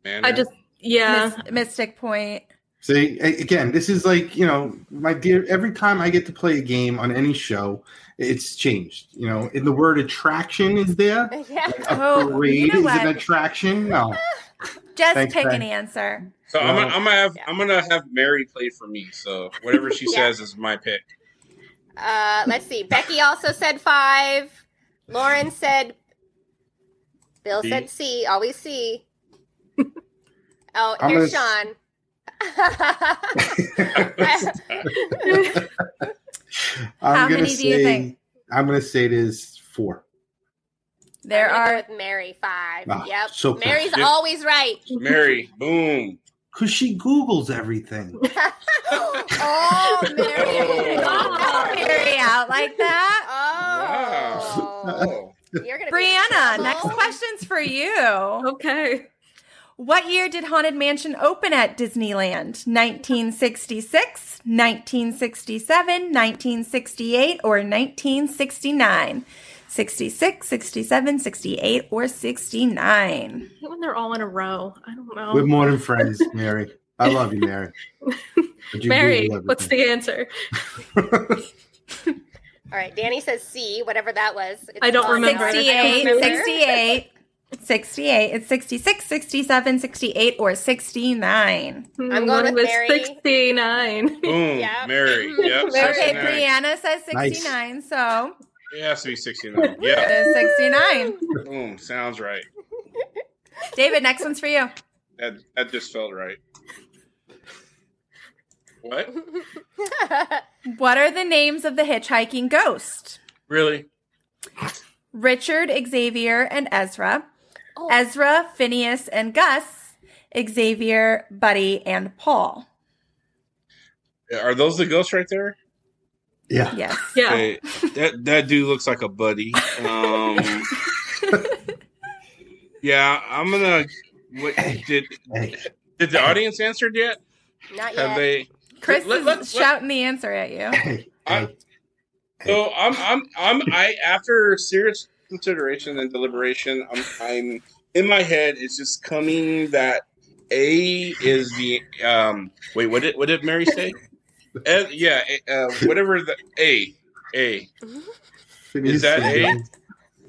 Man, I just yeah. Mys- Mystic Point. See, again, this is like, you know, my dear, every time I get to play a game on any show, it's changed. You know, in the word attraction is there. Yeah. A Oh, parade you know is what? an attraction. No. Just Thanks, pick an answer. So I'm, gonna, I'm gonna have I'm gonna have Mary play for me. So whatever she Yeah. says is my pick. Uh, let's see. Becky also said five. Lauren said. Bill C. said C. Always C. Oh, I'm here's gonna Sean. I'm How gonna many do you think? I'm going to say it is four. There I'm gonna go are with Mary five. Ah, yep. so. Mary's Yep. always right. Mary, boom. Because she Googles everything. oh, Mary. Oh. Don't Mary out like that. Oh. Wow. You're gonna Brianna, next question's for you. Okay. What year did Haunted Mansion open at Disneyland? 1966, 1967, 1968, or 1969? 66, 67, 68, or 69? When they're all in a row. I don't know. We're more than friends, Mary. I love you, Mary. You Mary, what's the answer? All right, Danny says C, whatever that was. It's I don't on remember. there. 68, remember. 68, 68. It's 66, 67, 68, or 69. I'm Hmm, going one with Mary. 69. Boom. Yep. Mary. Yep. Okay, 69. Brianna says 69, so It has to be 69. Yeah. is 69. Boom. Sounds right. David, next one's for you. That that just felt right. What? What are the names of the hitchhiking ghost? Really? Richard, Xavier, and Ezra. Oh. Ezra, Phineas, and Gus. Xavier, Buddy, and Paul. Are those the ghosts right there? Yeah. Yes. Yeah. Hey, that that dude looks like a buddy. Um, yeah, I'm gonna. What, did Hey, did the audience answered yet? Not Have yet. they? Chris Let- is let- let- shouting the answer at you. hey, hey. So I'm I'm I'm I after serious consideration and deliberation, I'm I'm in my head. It's just coming that A is the um. Wait, what did what did Mary say? Eh, yeah, eh, uh, whatever the A A is that A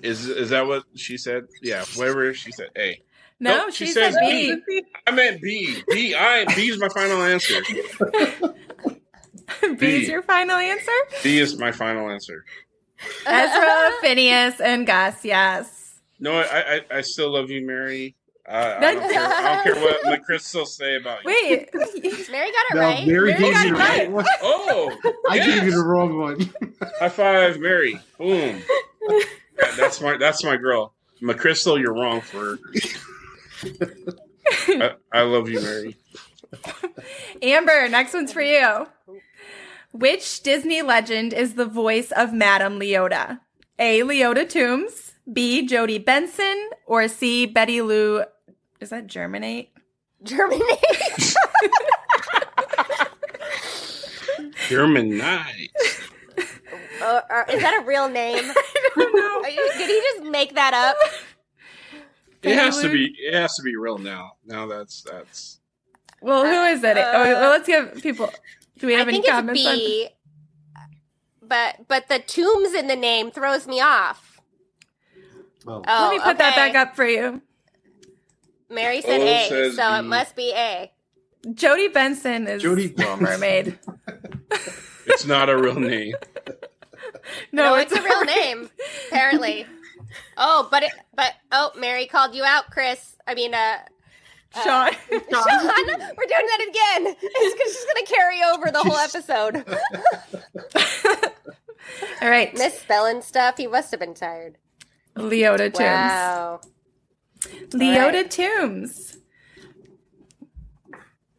is is that what she said? Yeah, whatever she said. A. No, Nope, she, she said says B. I meant B. B. I B is my final answer. B is your final answer? B is my final answer. Ezra, Phineas, and Gus, yes. No, I I, I still love you, Mary. Uh, I, don't care, I don't care what the crystals say about you. Wait. Mary got it No, right. Mary Mary gave got you the it right right. one. Oh, I yes. gave you the wrong one. High five, Mary. Boom. Yeah, that's my that's my girl. McCrystal, you're wrong for. I, I love you, Mary. Amber, next one's for you. Which Disney legend is the voice of Madame Leota? A. Leota Toombs, B. Jodi Benson, or C. Betty Lou. Is that Germinate? Germinate. German night. Uh, uh, is that a real name? I don't know. You- Did he just make that up? It has to be. It has to be real now. Now that's that's. Well, who is it? Uh, oh, well, let's give people. Do we I have any think it's comments on? But but the tombs in the name throws me off. Well, Oh, Let me put that back up for you. Mary said Oh, A, says so it must be A. Jodi Benson is Jodi Little Benson. Mermaid. It's not a real name. No, it's, a real name, apparently. Oh, but it, but oh, Mary called you out, Chris. I mean, uh, uh, Sean. Sean, we're doing that again. It's 'cause she's gonna carry over the whole episode. All right. Misspelling stuff. He must have been tired. Leota Toombs. Wow. Leota right. Toombs.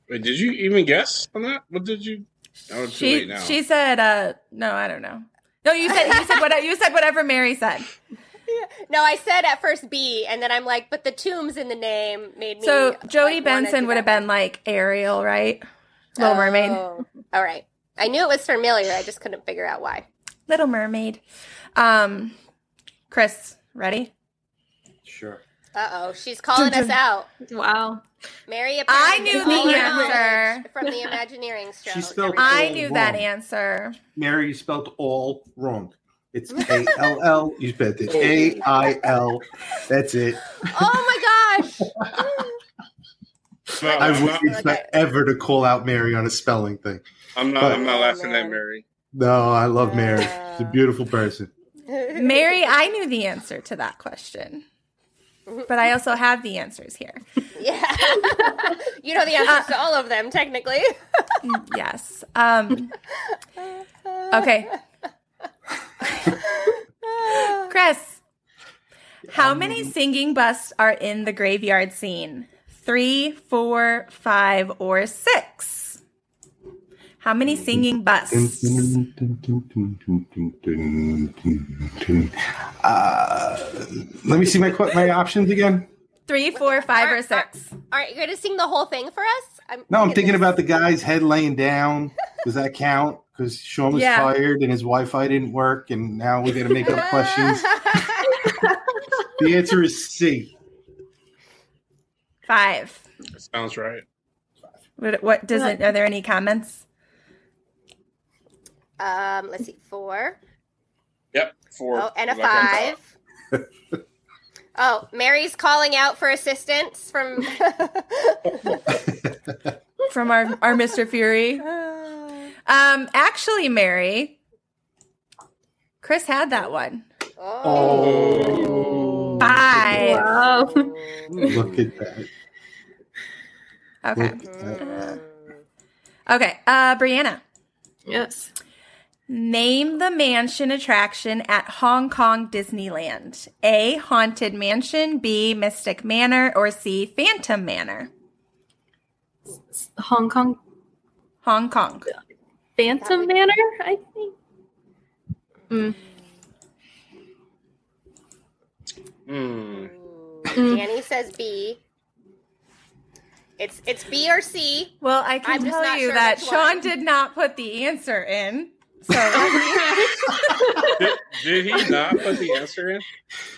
Wait, did you even guess on that? What did you? Oh, it's too She late now. she said uh no, I don't know. No, you said you said what you said whatever Mary said. No, I said at first B, and then I'm like, but the tombs in the name made me. So Jodi like, Benson would have been like Ariel, right? Little Mermaid. Oh, All right. I knew it was familiar. I just couldn't figure out why. Little Mermaid. Um Chris, ready? Sure. Uh oh, she's calling us out. Wow. Mary, I knew the answer. from the Imagineering show. She spelled I all knew that answer. Mary, you spelled all wrong. It's A L L. You spelled it A I L. That's it. Oh my gosh! No, I I'm, would not, expect ever to call out Mary on a spelling thing. I'm not. I'm not laughing at Mary. No, I love Mary. She's a beautiful person. Mary, I knew the answer to that question. But I also have the answers here. Yeah, you know the answers to all of them, technically. Yes. Um Okay. Chris, how many singing busts are in the graveyard scene? Three, four, five, or six? How many singing busts? Uh, let me see my my options again. Three, four, five, or six? All right, you're going to sing the whole thing for us? I'm No, I'm thinking about the guy's head laying down. Does that count? Because Sean was Yeah. tired and his Wi-Fi didn't work, and now we got to make up questions. The answer is C. Five. Sounds right. What, what does it, are there any comments? Um, let's see, four. Yep. Four. Oh, and a Like five. oh, Mary's calling out for assistance from. From our, our Mr. Fury. Um, actually, Mary, Chris had that one. Oh, Five. Wow. look at that. Okay. At that. Okay. Uh, Brianna, yes. Name the mansion attraction at Hong Kong Disneyland. A. Haunted Mansion. B. Mystic Manor. Or C. Phantom Manor. Hong Kong Hong Kong. Phantom Manor, I think. Mm. Hmm. Danny says B. It's it's B or C. Well, I can I'm tell you sure that Sean one. did not put the answer in. So Did, did he not put the answer in?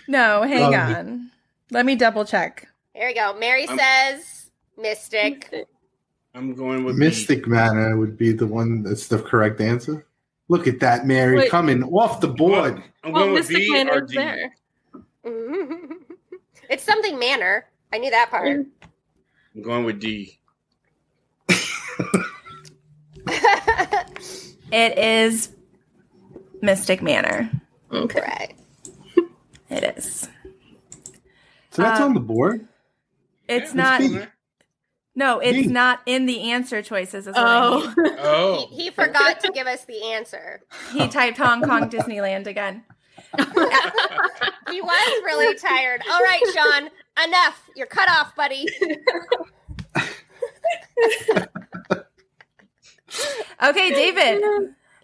no, hang Um, on. Let me double check. There we go. Mary I'm- says Mystic. I'm going with Mystic Manor would be the one that's the correct answer. Look at that, Mary, Wait. coming off the board. B. I'm Well, going with Mystic B or D. there. it's something manor. I knew that part. I'm going with D. It is Mystic Manor. Okay. right. It is. So that's Um, on the board. It's Yeah, not. it's No, it's B. not in the answer choices. Is I Oh. mean. Oh. He, he forgot to give us the answer. He typed Hong Kong Disneyland again. He was really tired. All right, Sean, enough. You're cut off, buddy. Okay, David.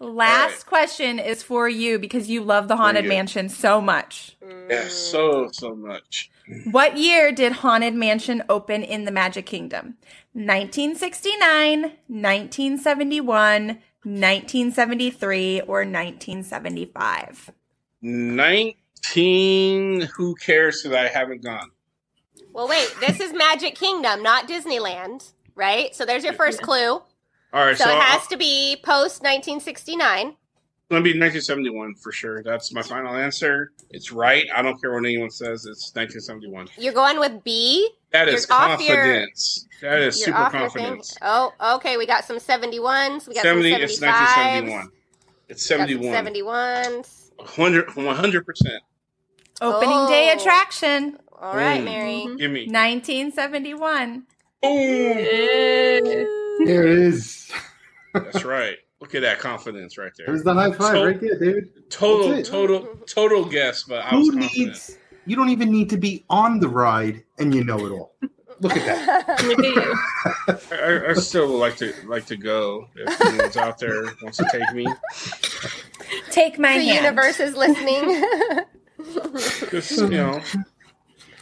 Last All right. question is for you because you love the Haunted Mansion so much. Yeah, so so much. What year did Haunted Mansion open in the Magic Kingdom? 1969, 1971, 1973, or 1975? Nineteen. Who cares that I haven't gone? Well, wait. This is Magic Kingdom, not Disneyland, right? So there's your first clue. All right, So, so, it has I'll- to be post 1969. It's gonna be 1971 for sure. That's my final answer. It's right. I don't care what anyone says. It's 1971. You're going with B. That is You're off your- confidence. that is super off your thing. confidence. Oh, okay. We got some 71s. We got 70. some It's 1971. It's We got some 71. 71s. 100 percent. Opening day Oh. attraction, All right, Mm. Mary. Give me. 1971. Boom. There it is. That's right. Look at that confidence right there. There's the high five So- right there, David. Total, total, total guess, but I was Who needs? You don't even need to be on the ride, and you know it all. Look at that. Look at you. I, I still would like to like to go if anyone's out there wants to take me. Take my the hand. universe is listening. Just you know,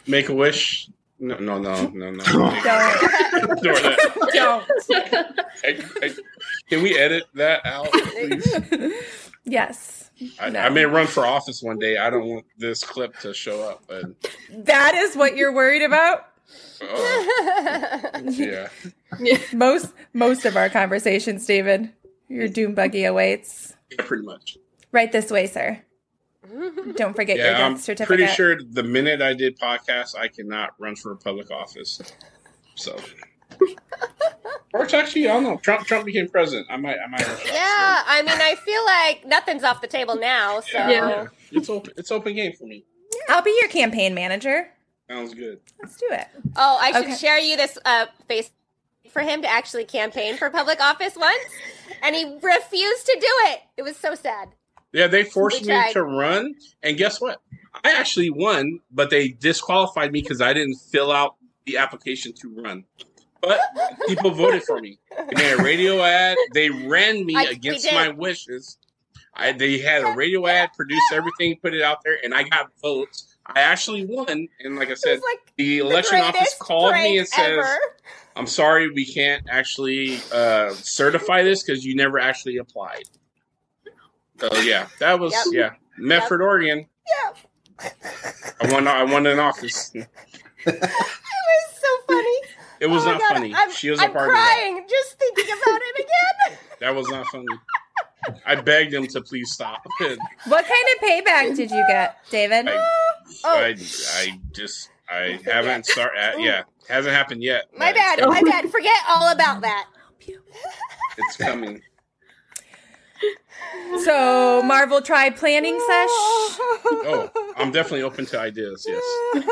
make a wish. No, no, no, no, no. Don't. Ignore that. Don't. I- I- can we edit that out, please? Yes. I, No. I may run for office one day. I don't want this clip to show up. But That is what you're worried about? uh, yeah, Most most of our conversations, David. Your doom buggy awaits. yeah, pretty much. Right this way, sir. Don't forget your Yeah, death I'm certificate. pretty sure the minute I did podcasts, I cannot run for a public office. So, or it's actually, I don't know. Trump, Trump became president. I might, I might. Have a shot. yeah, I mean, I feel like nothing's off the table now. So Yeah, Yeah. yeah. It's open. It's open game for me. I'll be your campaign manager. Sounds good. Let's do it. Oh, I should Okay. share you this uh, face for him to actually campaign for public office once, and he refused to do it. It was so sad. Yeah, they forced me to run, and guess what? I actually won, but they disqualified me because I didn't fill out the application to run. But people voted for me. They made a radio ad. They ran me I- against my wishes. I, they had a radio ad, produced everything, put it out there, and I got votes. I actually won, and like I said, like the the election office called me and says, ever. "I'm sorry, we can't actually uh, certify this because you never actually applied." So yeah, that was Yep. yeah, Medford, Oregon. Yeah, I won. I won an office. it was so funny. It was Oh not God, funny. I'm, she was I'm a part of that. crying just thinking about it again. That was not funny. I begged him to please stop. What kind of payback did you get, David? I, Oh. I, I just, I haven't start. Uh, yeah, hasn't happened yet. My bad. coming. My bad. Forget all about that. It's coming. So Marvel Tribe planning sesh. Oh, I'm definitely open to ideas. Yes.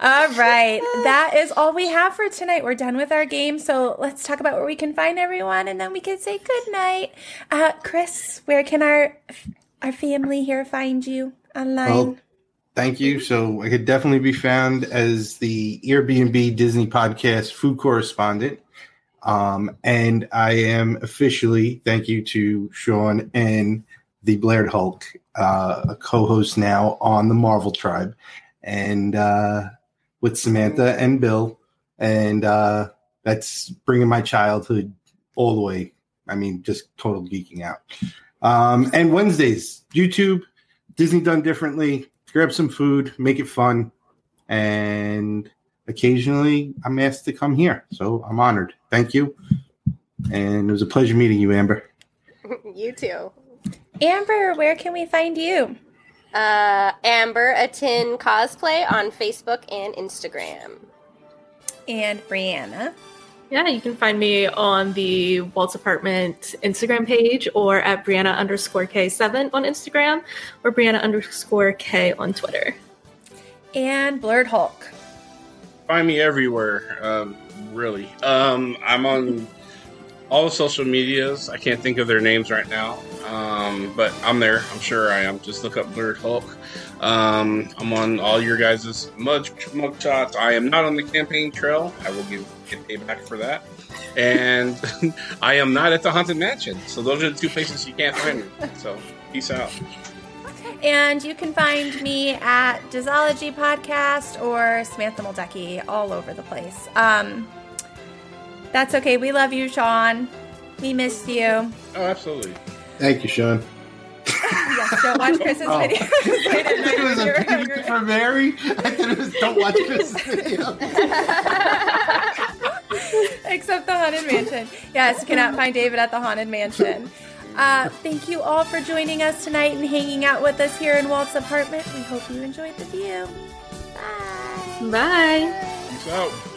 All right. That is all we have for tonight. We're done with our game. So let's talk about where we can find everyone and then we can say good night. Uh, Chris, where can our our family here find you online? Well, thank you. So I could definitely be found as the Airbnb Disney podcast food correspondent. Um, and I am officially, thank you to Sean and the Blair Hulk, uh, a co-host now on the Marvel Tribe, and uh, with Samantha and Bill, and uh, that's bringing my childhood all the way. I mean, just total geeking out. Um, and Wednesdays, YouTube, Disney done differently. Grab some food, make it fun, and occasionally I'm asked to come here, so I'm honored. Thank you, and it was a pleasure meeting you, Amber. you too. Amber, where can we find you? Uh, Amber a Tin cosplay on Facebook and Instagram. And Brianna. Yeah, you can find me on the Walt's Apartment Instagram page or at Brianna underscore K7 on Instagram or Brianna underscore K on Twitter. And Blurred Hulk. Find me everywhere. Um, really. Um, I'm on all the social medias. I can't think of their names right now, um, but I'm there. I'm sure I am. Just look up Blurred Hulk. Um, I'm on all your guys' mug mug shots. I am not on the campaign trail. I will give get payback for that. And I am not at the haunted mansion. So those are the two places you can't find me. So peace out. And you can find me at Disology Podcast or Samantha Moldecki all over the place. Um, that's okay. We love you, Sean. We missed you. Oh, absolutely. Thank you, Sean. Yes, don't watch Chris's Oh. videos. late I thought it was a you're payment hungry. for Mary. I thought it was don't watch Chris's video. Except the Haunted Mansion. Yes, you cannot find David at the Haunted Mansion. Uh, thank you all for joining us tonight and hanging out with us here in Walt's apartment. We hope you enjoyed the view. Bye. Bye. Peace out.